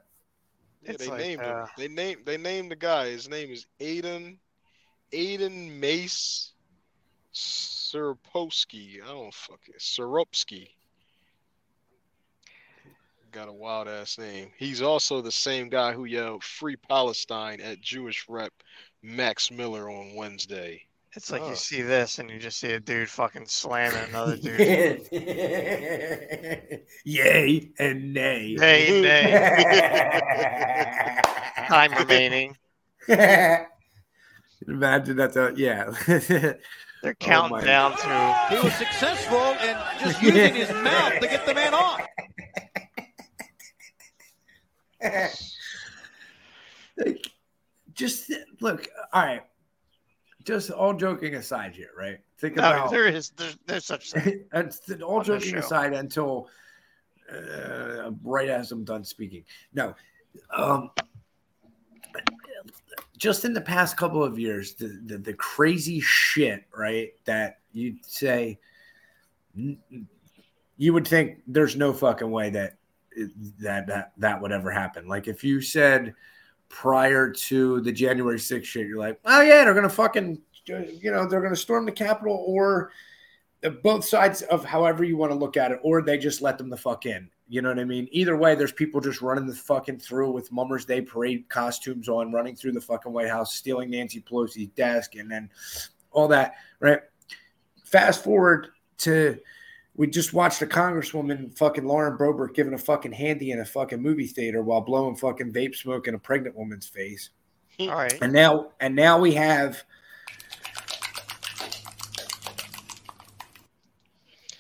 Yeah, It's they like, named uh, him. They named. They named the guy. His name is Aiden. Aiden Mace Siropowski. I don't fucking Siropsky. Got a wild ass name. He's also the same guy who yelled "Free Palestine" at Jewish rep Max Miller on Wednesday. It's like Oh. you see this, and you just see a dude fucking slamming another dude. Yay and nay. Nay, nay. Time remaining. Imagine that's a yeah. They're counting oh my down to He was successful in just using his mouth to get the man off. Like, just look. All right. Just all joking aside here, right? Think no. about There is there's, there's such thing. and all joking aside until uh, right as I'm done speaking. No, um, just in the past couple of years, the, the the crazy shit, right? That you'd say you would think there's no fucking way that that that that would ever happen. Like if you said prior to the January 6th shit, you're like, oh yeah, they're gonna fucking, you know, they're gonna storm the Capitol, or both sides of however you want to look at it, or they just let them the fuck in. You know what I mean? Either way, there's people just running the fucking through with Mummers Day parade costumes on, running through the fucking White House, stealing Nancy Pelosi's desk, and then all that, right? Fast forward to we just watched a congresswoman, fucking Lauren Broberg giving a fucking handy in a fucking movie theater while blowing fucking vape smoke in a pregnant woman's face. All right. And now, and now we have.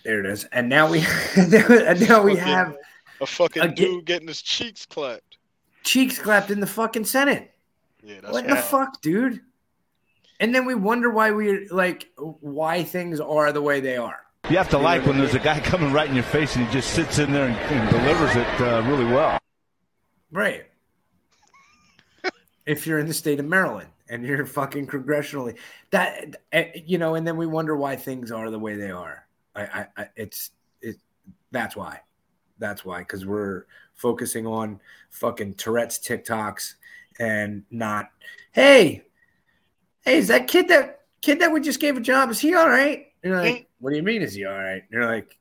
There it is. And now we, and now we have A fucking Again- dude getting his cheeks clapped. cheeks clapped in the fucking Senate. Yeah, that's What right. the fuck, dude? And then we wonder why we like why things are the way they are. You have to like when there's a guy coming right in your face and he just sits in there and, and delivers it uh, really well. Right. if you're in the state of Maryland and you're fucking congressionally, that eh, you know, and then we wonder why things are the way they are. I, I, I it's it. That's why. That's why because we're focusing on fucking Tourette's TikToks and not. Hey, hey, is that kid that kid that we just gave a job? Is he all right? You're like, what do you mean? Is he all right? And you're like,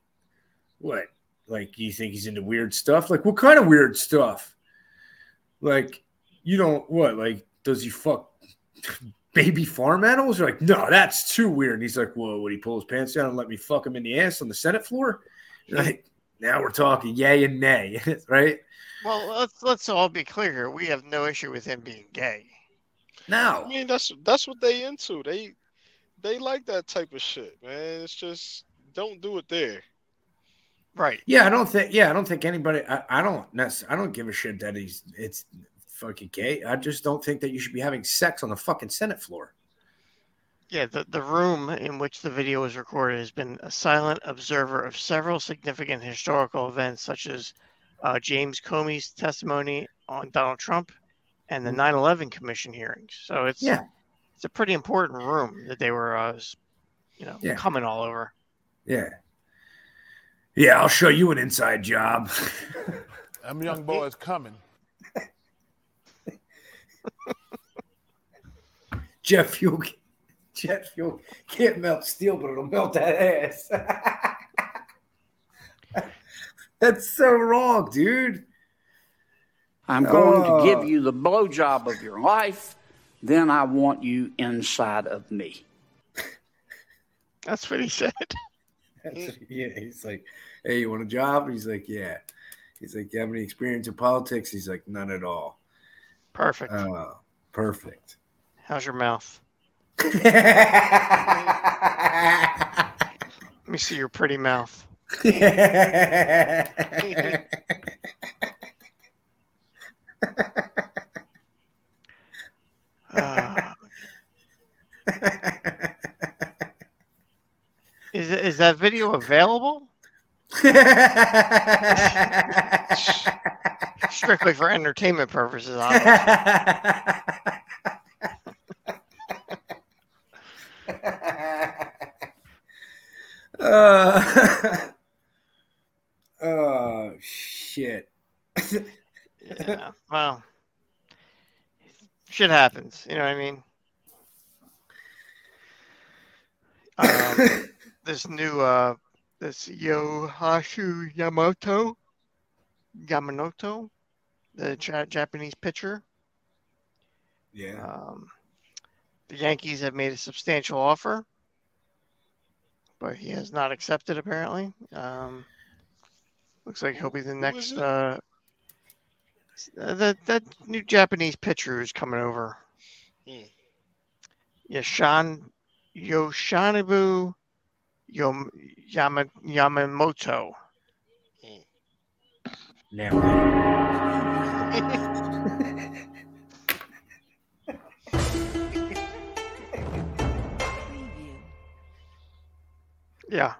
what? Like you think he's into weird stuff? Like what kind of weird stuff? Like, you don't what? Like, does he fuck baby farm animals? You're like, no, that's too weird. And he's like, whoa, would he pull his pants down and let me fuck him in the ass on the Senate floor? You're like, now we're talking yay and nay, right? Well, let's let's all be clear here. We have no issue with him being gay. Now, I mean, that's that's what they into. They they like that type of shit, man. It's just don't do it there. Right. Yeah, I don't think. Yeah, I don't think anybody. I, I don't. necess- I don't give a shit that he's. It's fucking gay. I just don't think that you should be having sex on the fucking Senate floor. Yeah, the, the room in which the video was recorded has been a silent observer of several significant historical events, such as uh, James Comey's testimony on Donald Trump and the 9 11 Commission hearings. So it's Yeah. It's a pretty important room that they were, uh, you know, Yeah. coming all over. Yeah. Yeah, I'll show you an inside job. Them young boys coming. Jeff fuel. Jet fuel can't melt steel, but it'll melt that ass. That's so wrong, dude. I'm going Oh. to give you the blowjob of your life. Then I want you inside of me. That's what he said. That's- yeah, he's like, hey, you want a job? He's like, yeah. He's like, you have any experience in politics? He's like, none at all. Perfect. Uh, perfect. How's your mouth? Let me see your pretty mouth. Uh, is that video available? Strictly for entertainment purposes, uh, oh shit. Yeah. Well, shit happens. You know what I mean? Um, this new, uh, this Yohashu Yamamoto, Yamanoto, the ja- Japanese pitcher. Yeah. Um, the Yankees have made a substantial offer, but he has not accepted. Apparently, um, looks like he'll be the next. it? Uh, uh, that that new Japanese pitcher who's coming over. Hmm. Yashan Yoshinobu Yom, Yama, Yamamoto. Now. Yeah.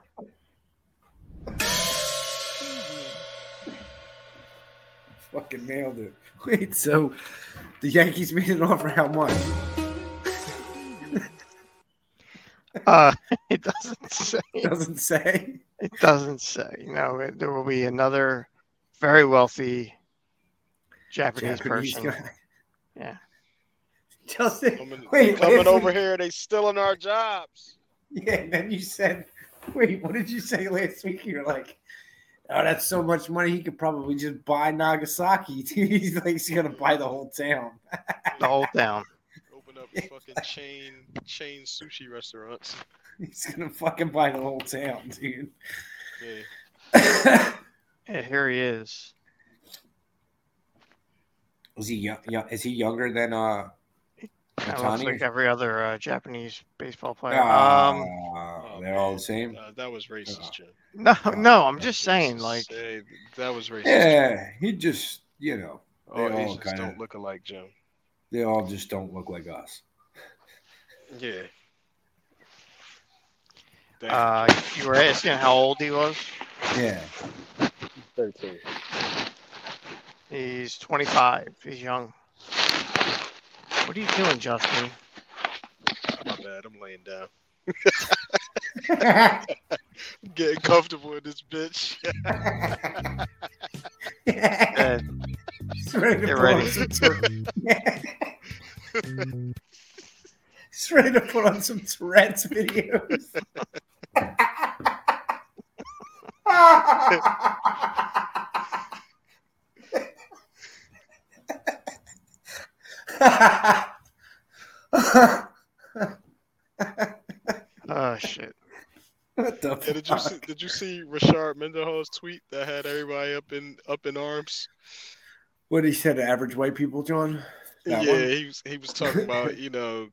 Fucking nailed it. Wait, so the Yankees made an offer how much? Uh, it doesn't say. Doesn't say. It doesn't say. No, it, there will be another very wealthy Japanese, Japanese person. guy. Yeah. Justin, Coming, wait, coming over wait. here, they stealing our jobs. Yeah, and then you said, wait, what did you say last week? You're like, oh, that's so much money. He could probably just buy Nagasaki. he's like, he's gonna buy the whole town. The whole town. Open up fucking chain chain sushi restaurants. He's gonna fucking buy the whole town, dude. Yeah. Yeah, here he is. Is he young, young? Is he younger than uh? That looks like every other uh, Japanese baseball player. Um, Ah, they're all the same. Uh, that was racist, Jim. no, no, I'm just saying, like, Hey, that was racist. Yeah, he just, you know, they All all kind of, don't look alike, Jim. They all just don't look like us. Yeah. Uh, you were asking how old he was. Yeah. 13. He's 25. He's young. What are you doing, Justin? My bad. I'm laying down. Getting comfortable in this bitch. He's ready to Get put ready. on some Tour- He's ready to put on some Tourette's videos. oh shit. what the Yeah, did you see, did you see Rashard Mendenhall's tweet that had everybody up in up in arms? What he said to average white people, John? That yeah, one? he was he was talking about you know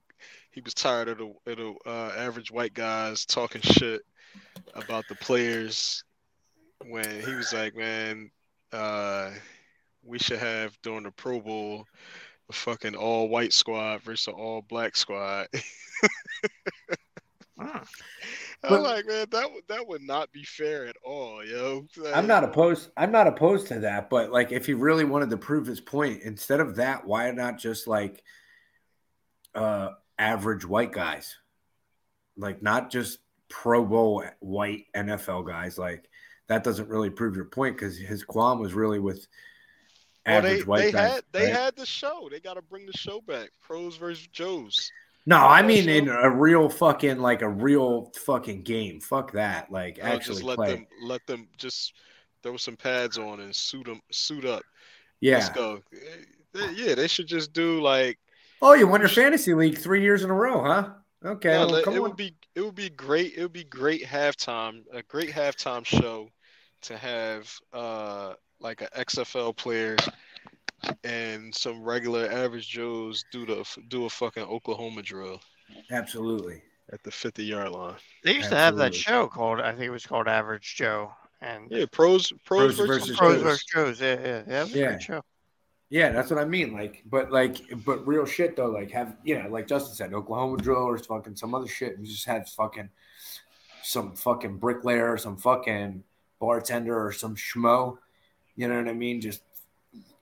he was tired of the, of the uh, average white guys talking shit about the players when he was like, man, uh, we should have during the Pro Bowl a fucking all white squad versus all black squad. Hmm. I'm like, man, that would that would not be fair at all, yo. I'm not opposed. I'm not opposed to that, but like, if he really wanted to prove his point, instead of that, why not just like uh average white guys, like not just Pro Bowl white NFL guys? Like that doesn't really prove your point because his qualm was really with Well, they, average white they guys. had they right? had the show. They got to bring the show back. Pros versus Joes. No, I mean in a real fucking like a real fucking game. Fuck that. Like I'll actually just let play. them let them just throw some pads on and suit them suit up. Yeah. Let's go. They- Yeah, they should just do like Oh, you won your fantasy league three years in a row, huh? Okay. Well, it on. would be it would be great. It would be great halftime, a great halftime show to have uh like an XFL player and some regular average Joes do the do a fucking Oklahoma drill Absolutely. at the 50 yard line. They used to have that show called I think it was called Average Joe and Yeah, pros pros, Pros versus, versus Pros versus Joes. Yeah, yeah, yeah. That was a Yeah. show. Yeah, that's what I mean. Like, but like, but real shit though. Like, have you know, like Justin said, Oklahoma drill or fucking some other shit, and just have fucking some fucking bricklayer, or some fucking bartender, or some schmo. You know what I mean? Just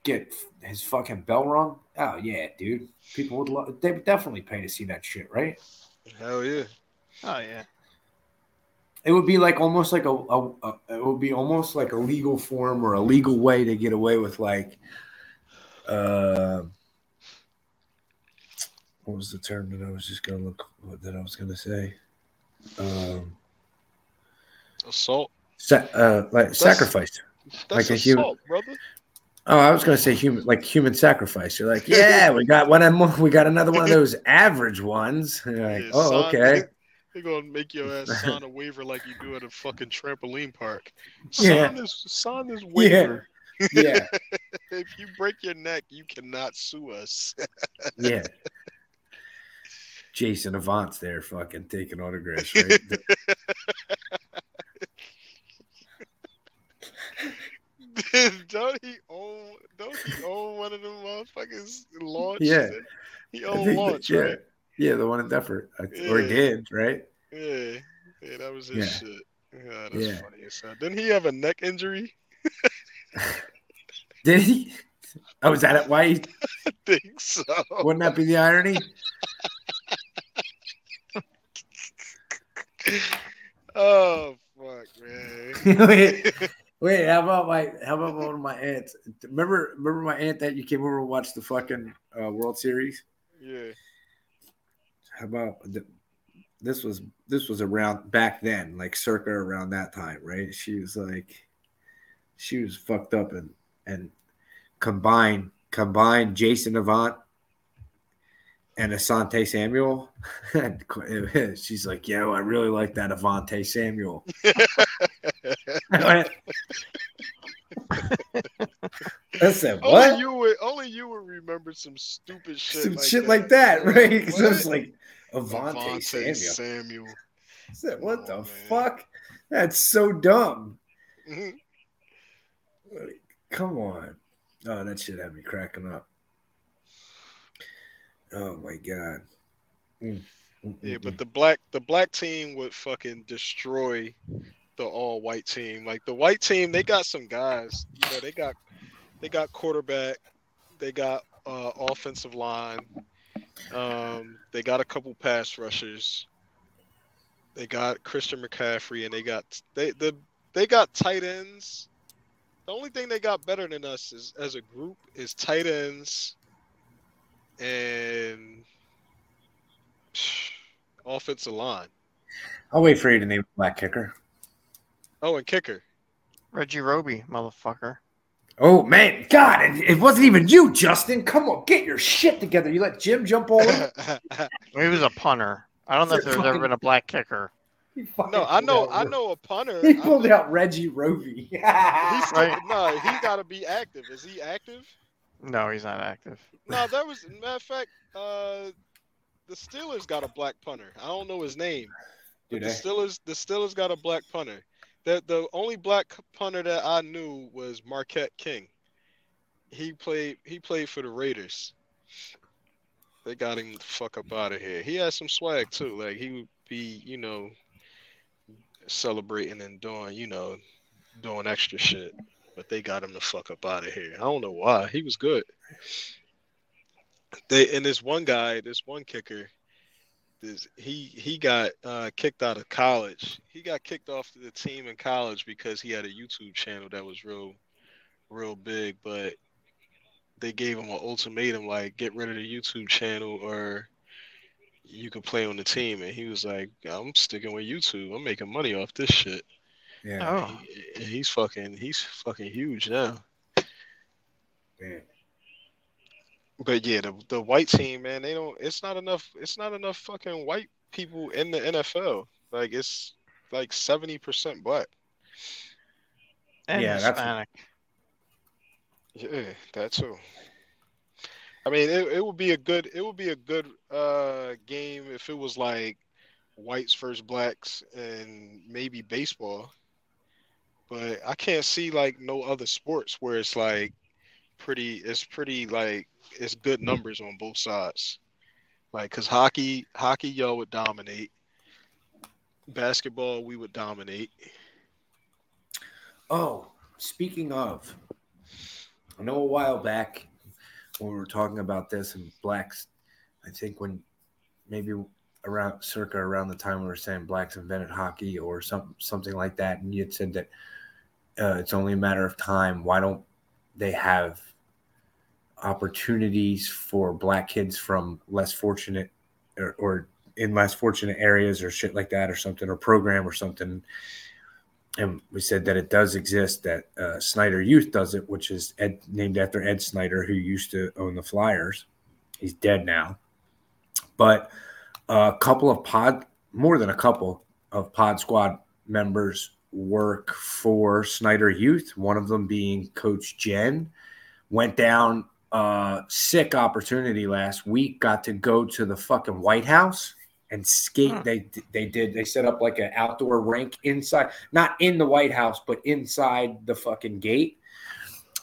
get his fucking bell rung. Oh yeah, dude. People would love. They would definitely pay to see that shit, right? Hell yeah. Oh yeah. It would be like almost like a, a, a it would be almost like a legal form or a legal way to get away with like uh what was the term that I was just gonna look that I was gonna say? Um Assault. sa- uh like sacrifice. That's Like a human- assault, brother. Oh, I was gonna say human like human sacrifice. You're like, yeah, we got one more we got another one of those average ones. And you're like, Yeah, oh, sign- okay. They're gonna make your ass sign a waiver like you do at a fucking trampoline park. Yeah. Sign this sign this Yeah. waiver. Yeah. if you break your neck, you cannot sue us. Yeah. Jason Avant's there fucking taking autographs, right? don't he own? Don't he own one of them motherfuckers? Launch. Yeah. He I owned launch, yeah. right? Yeah, the one in Deptford. I- uh, Or did, right? Yeah. Yeah, that was his Yeah. shit. Yeah, that's Yeah. funny as hell. Didn't he have a neck injury? Did he? Oh, was that it? why? He, I think so. wouldn't that be the irony? Oh fuck, man. Wait, how about my how about one of my aunts? Remember remember my aunt that you came over and watched the fucking uh, World Series? yeah. How about the, this was this was around back then, like circa around that time, right? She was like she was fucked up and and combined combined Jason Avant and Asante Samuel. And she's like, yo, I really like that Avante Samuel. I said, Only what? you would only you would remember some stupid shit. Some like shit that. like that, right? Because I was like, Avante, Avante Samuel. Samuel. I said, what Oh, the man. fuck? That's so dumb. Mhm. Come on. Oh, that shit had me cracking up. Oh my god. Mm. Mm, Yeah, mm, but mm. the black the black team would fucking destroy the all white team. Like the white team, they got some guys. You know, they got they got quarterback, they got uh, offensive line, um, they got a couple pass rushers. They got Christian McCaffrey, and they got they the they got tight ends. The only thing they got better than us is as a group is tight ends and offensive line. I'll wait for you to name a black kicker. Oh, and kicker. Reggie Roby, motherfucker. Oh man, God, it, it wasn't even you, Justin. Come on, get your shit together. You let Jim jump all over. He was a punter. I don't know if there's ever been a black kicker. No, I know, I know a punter. He pulled out Reggie Roby. He's yeah, Right. no, he got to be active. Is he active? No, he's not active. No, that was matter of fact. Uh, the Steelers got a black punter. I don't know his name. But the? Steelers, the Steelers got a black punter. The the only black punter that I knew was Marquette King. He played he played for the Raiders. They got him the fuck up out of here. He had some swag too. Like he would be, you know, celebrating and doing, you know, doing extra shit. But they got him the fuck up out of here. I don't know why. He was good. They and this one guy, this one kicker, this he he got uh, kicked out of college. He got kicked off the team in college because he had a YouTube channel that was real, real big. But they gave him an ultimatum like, get rid of the YouTube channel or you can play on the team. And he was like, I'm sticking with YouTube. I'm making money off this shit. Yeah. Oh, He- he's fucking he's fucking huge now. Man. But yeah, the the white team, man, they don't. It's not enough. It's not enough fucking white people in the NFL. Like it's like seventy percent black. And Yeah, that's- Hispanic. Yeah, that too. I mean, it, it would be a good it would be a good uh game if it was like whites versus blacks and maybe baseball. But I can't see like no other sports where it's like pretty it's pretty like it's good numbers on both sides. Like cuz hockey hockey y'all would dominate. Basketball we would dominate. Oh, speaking of, I know a while back when we were talking about this and blacks, I think when maybe around circa around the time we were saying blacks invented hockey or some something like that, and you had said that uh, it's only a matter of time. Why don't they have opportunities for black kids from less fortunate or, or in less fortunate areas or shit like that or something or program or something. And we said that it does exist that uh, snyder youth does it which is ed, named after ed snyder who used to own the flyers. He's dead now. But a couple of pod more than a couple of pod squad members work for snyder youth one of them being coach jen. Went down uh sick opportunity last week got to go to the fucking white house and skate. Huh. they they did they set up like an outdoor rink inside not in the white house but inside the fucking gate.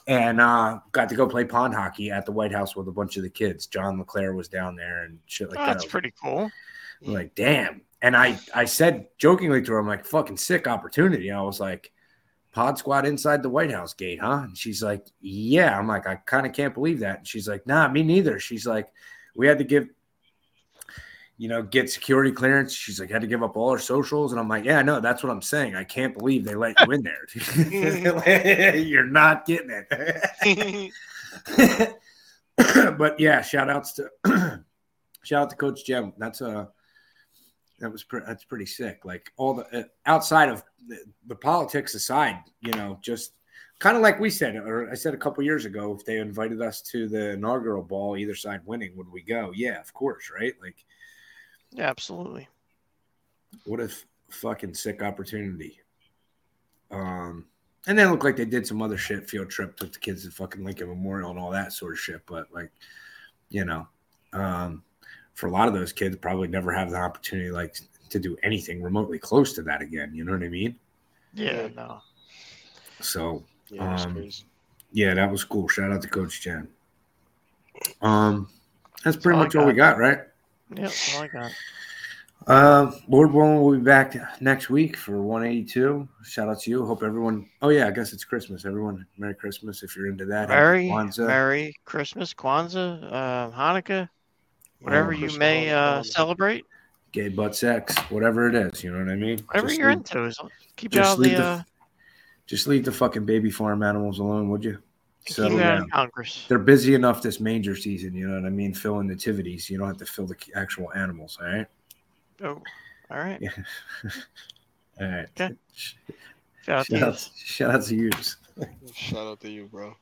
And uh got to go play pond hockey at the white house with a bunch of the kids. John LeClair was down there and shit like Oh, that. that's pretty cool. like damn and i i said jokingly to her i'm like fucking sick opportunity. I was like pod squad inside the white house gate huh? And she's like yeah. I'm like i kind of can't believe that. And she's like nah me neither. She's like we had to give you know get security clearance. She's like had to give up all her socials. And i'm like yeah no that's what i'm saying. I can't believe they let you in there. You're not getting it. But yeah, shout outs to shout out to Coach Jim. That's a that was pre- that's pretty sick. Like all the uh, outside of the, the politics aside, you know, just kind of like we said, or I said a couple years ago, if they invited us to the inaugural ball, either side winning, would we go? Yeah, of course, right? Like, Yeah, absolutely. what a f- fucking sick opportunity. Um, and then it looked like they did some other shit, field trip, took the kids to fucking Lincoln Memorial and all that sort of shit. But like, you know, um, for a lot of those kids, probably never have the opportunity like to do anything remotely close to that again. You know what I mean? Yeah, no. So Yeah, Um, yeah, that was cool. Shout out to Coach Jen. Um, that's pretty all I much all we got, right? Yeah, that's all I got. Uh, Lord willing, we'll be back next week for 182. Shout out to you. Hope everyone. Oh yeah, I guess it's Christmas. Everyone, Merry Christmas if you're into that. Happy Merry, Kwanzaa. Merry Christmas, Kwanzaa, uh, Hanukkah, whatever you may uh, celebrate. gay butt sex, whatever it is. You know what I mean? Whatever Just you're leave- into, is keep it just out of leave the, the- uh, Just leave the fucking baby farm animals alone, would you? keep Settle it out of Congress. They're busy enough this manger season. You know what I mean? Filling nativities. You don't have to fill the actual animals. All right. Oh, all right. Yeah. all right. Okay. Shout out Shout out, shout out to you. Shout out to you, bro.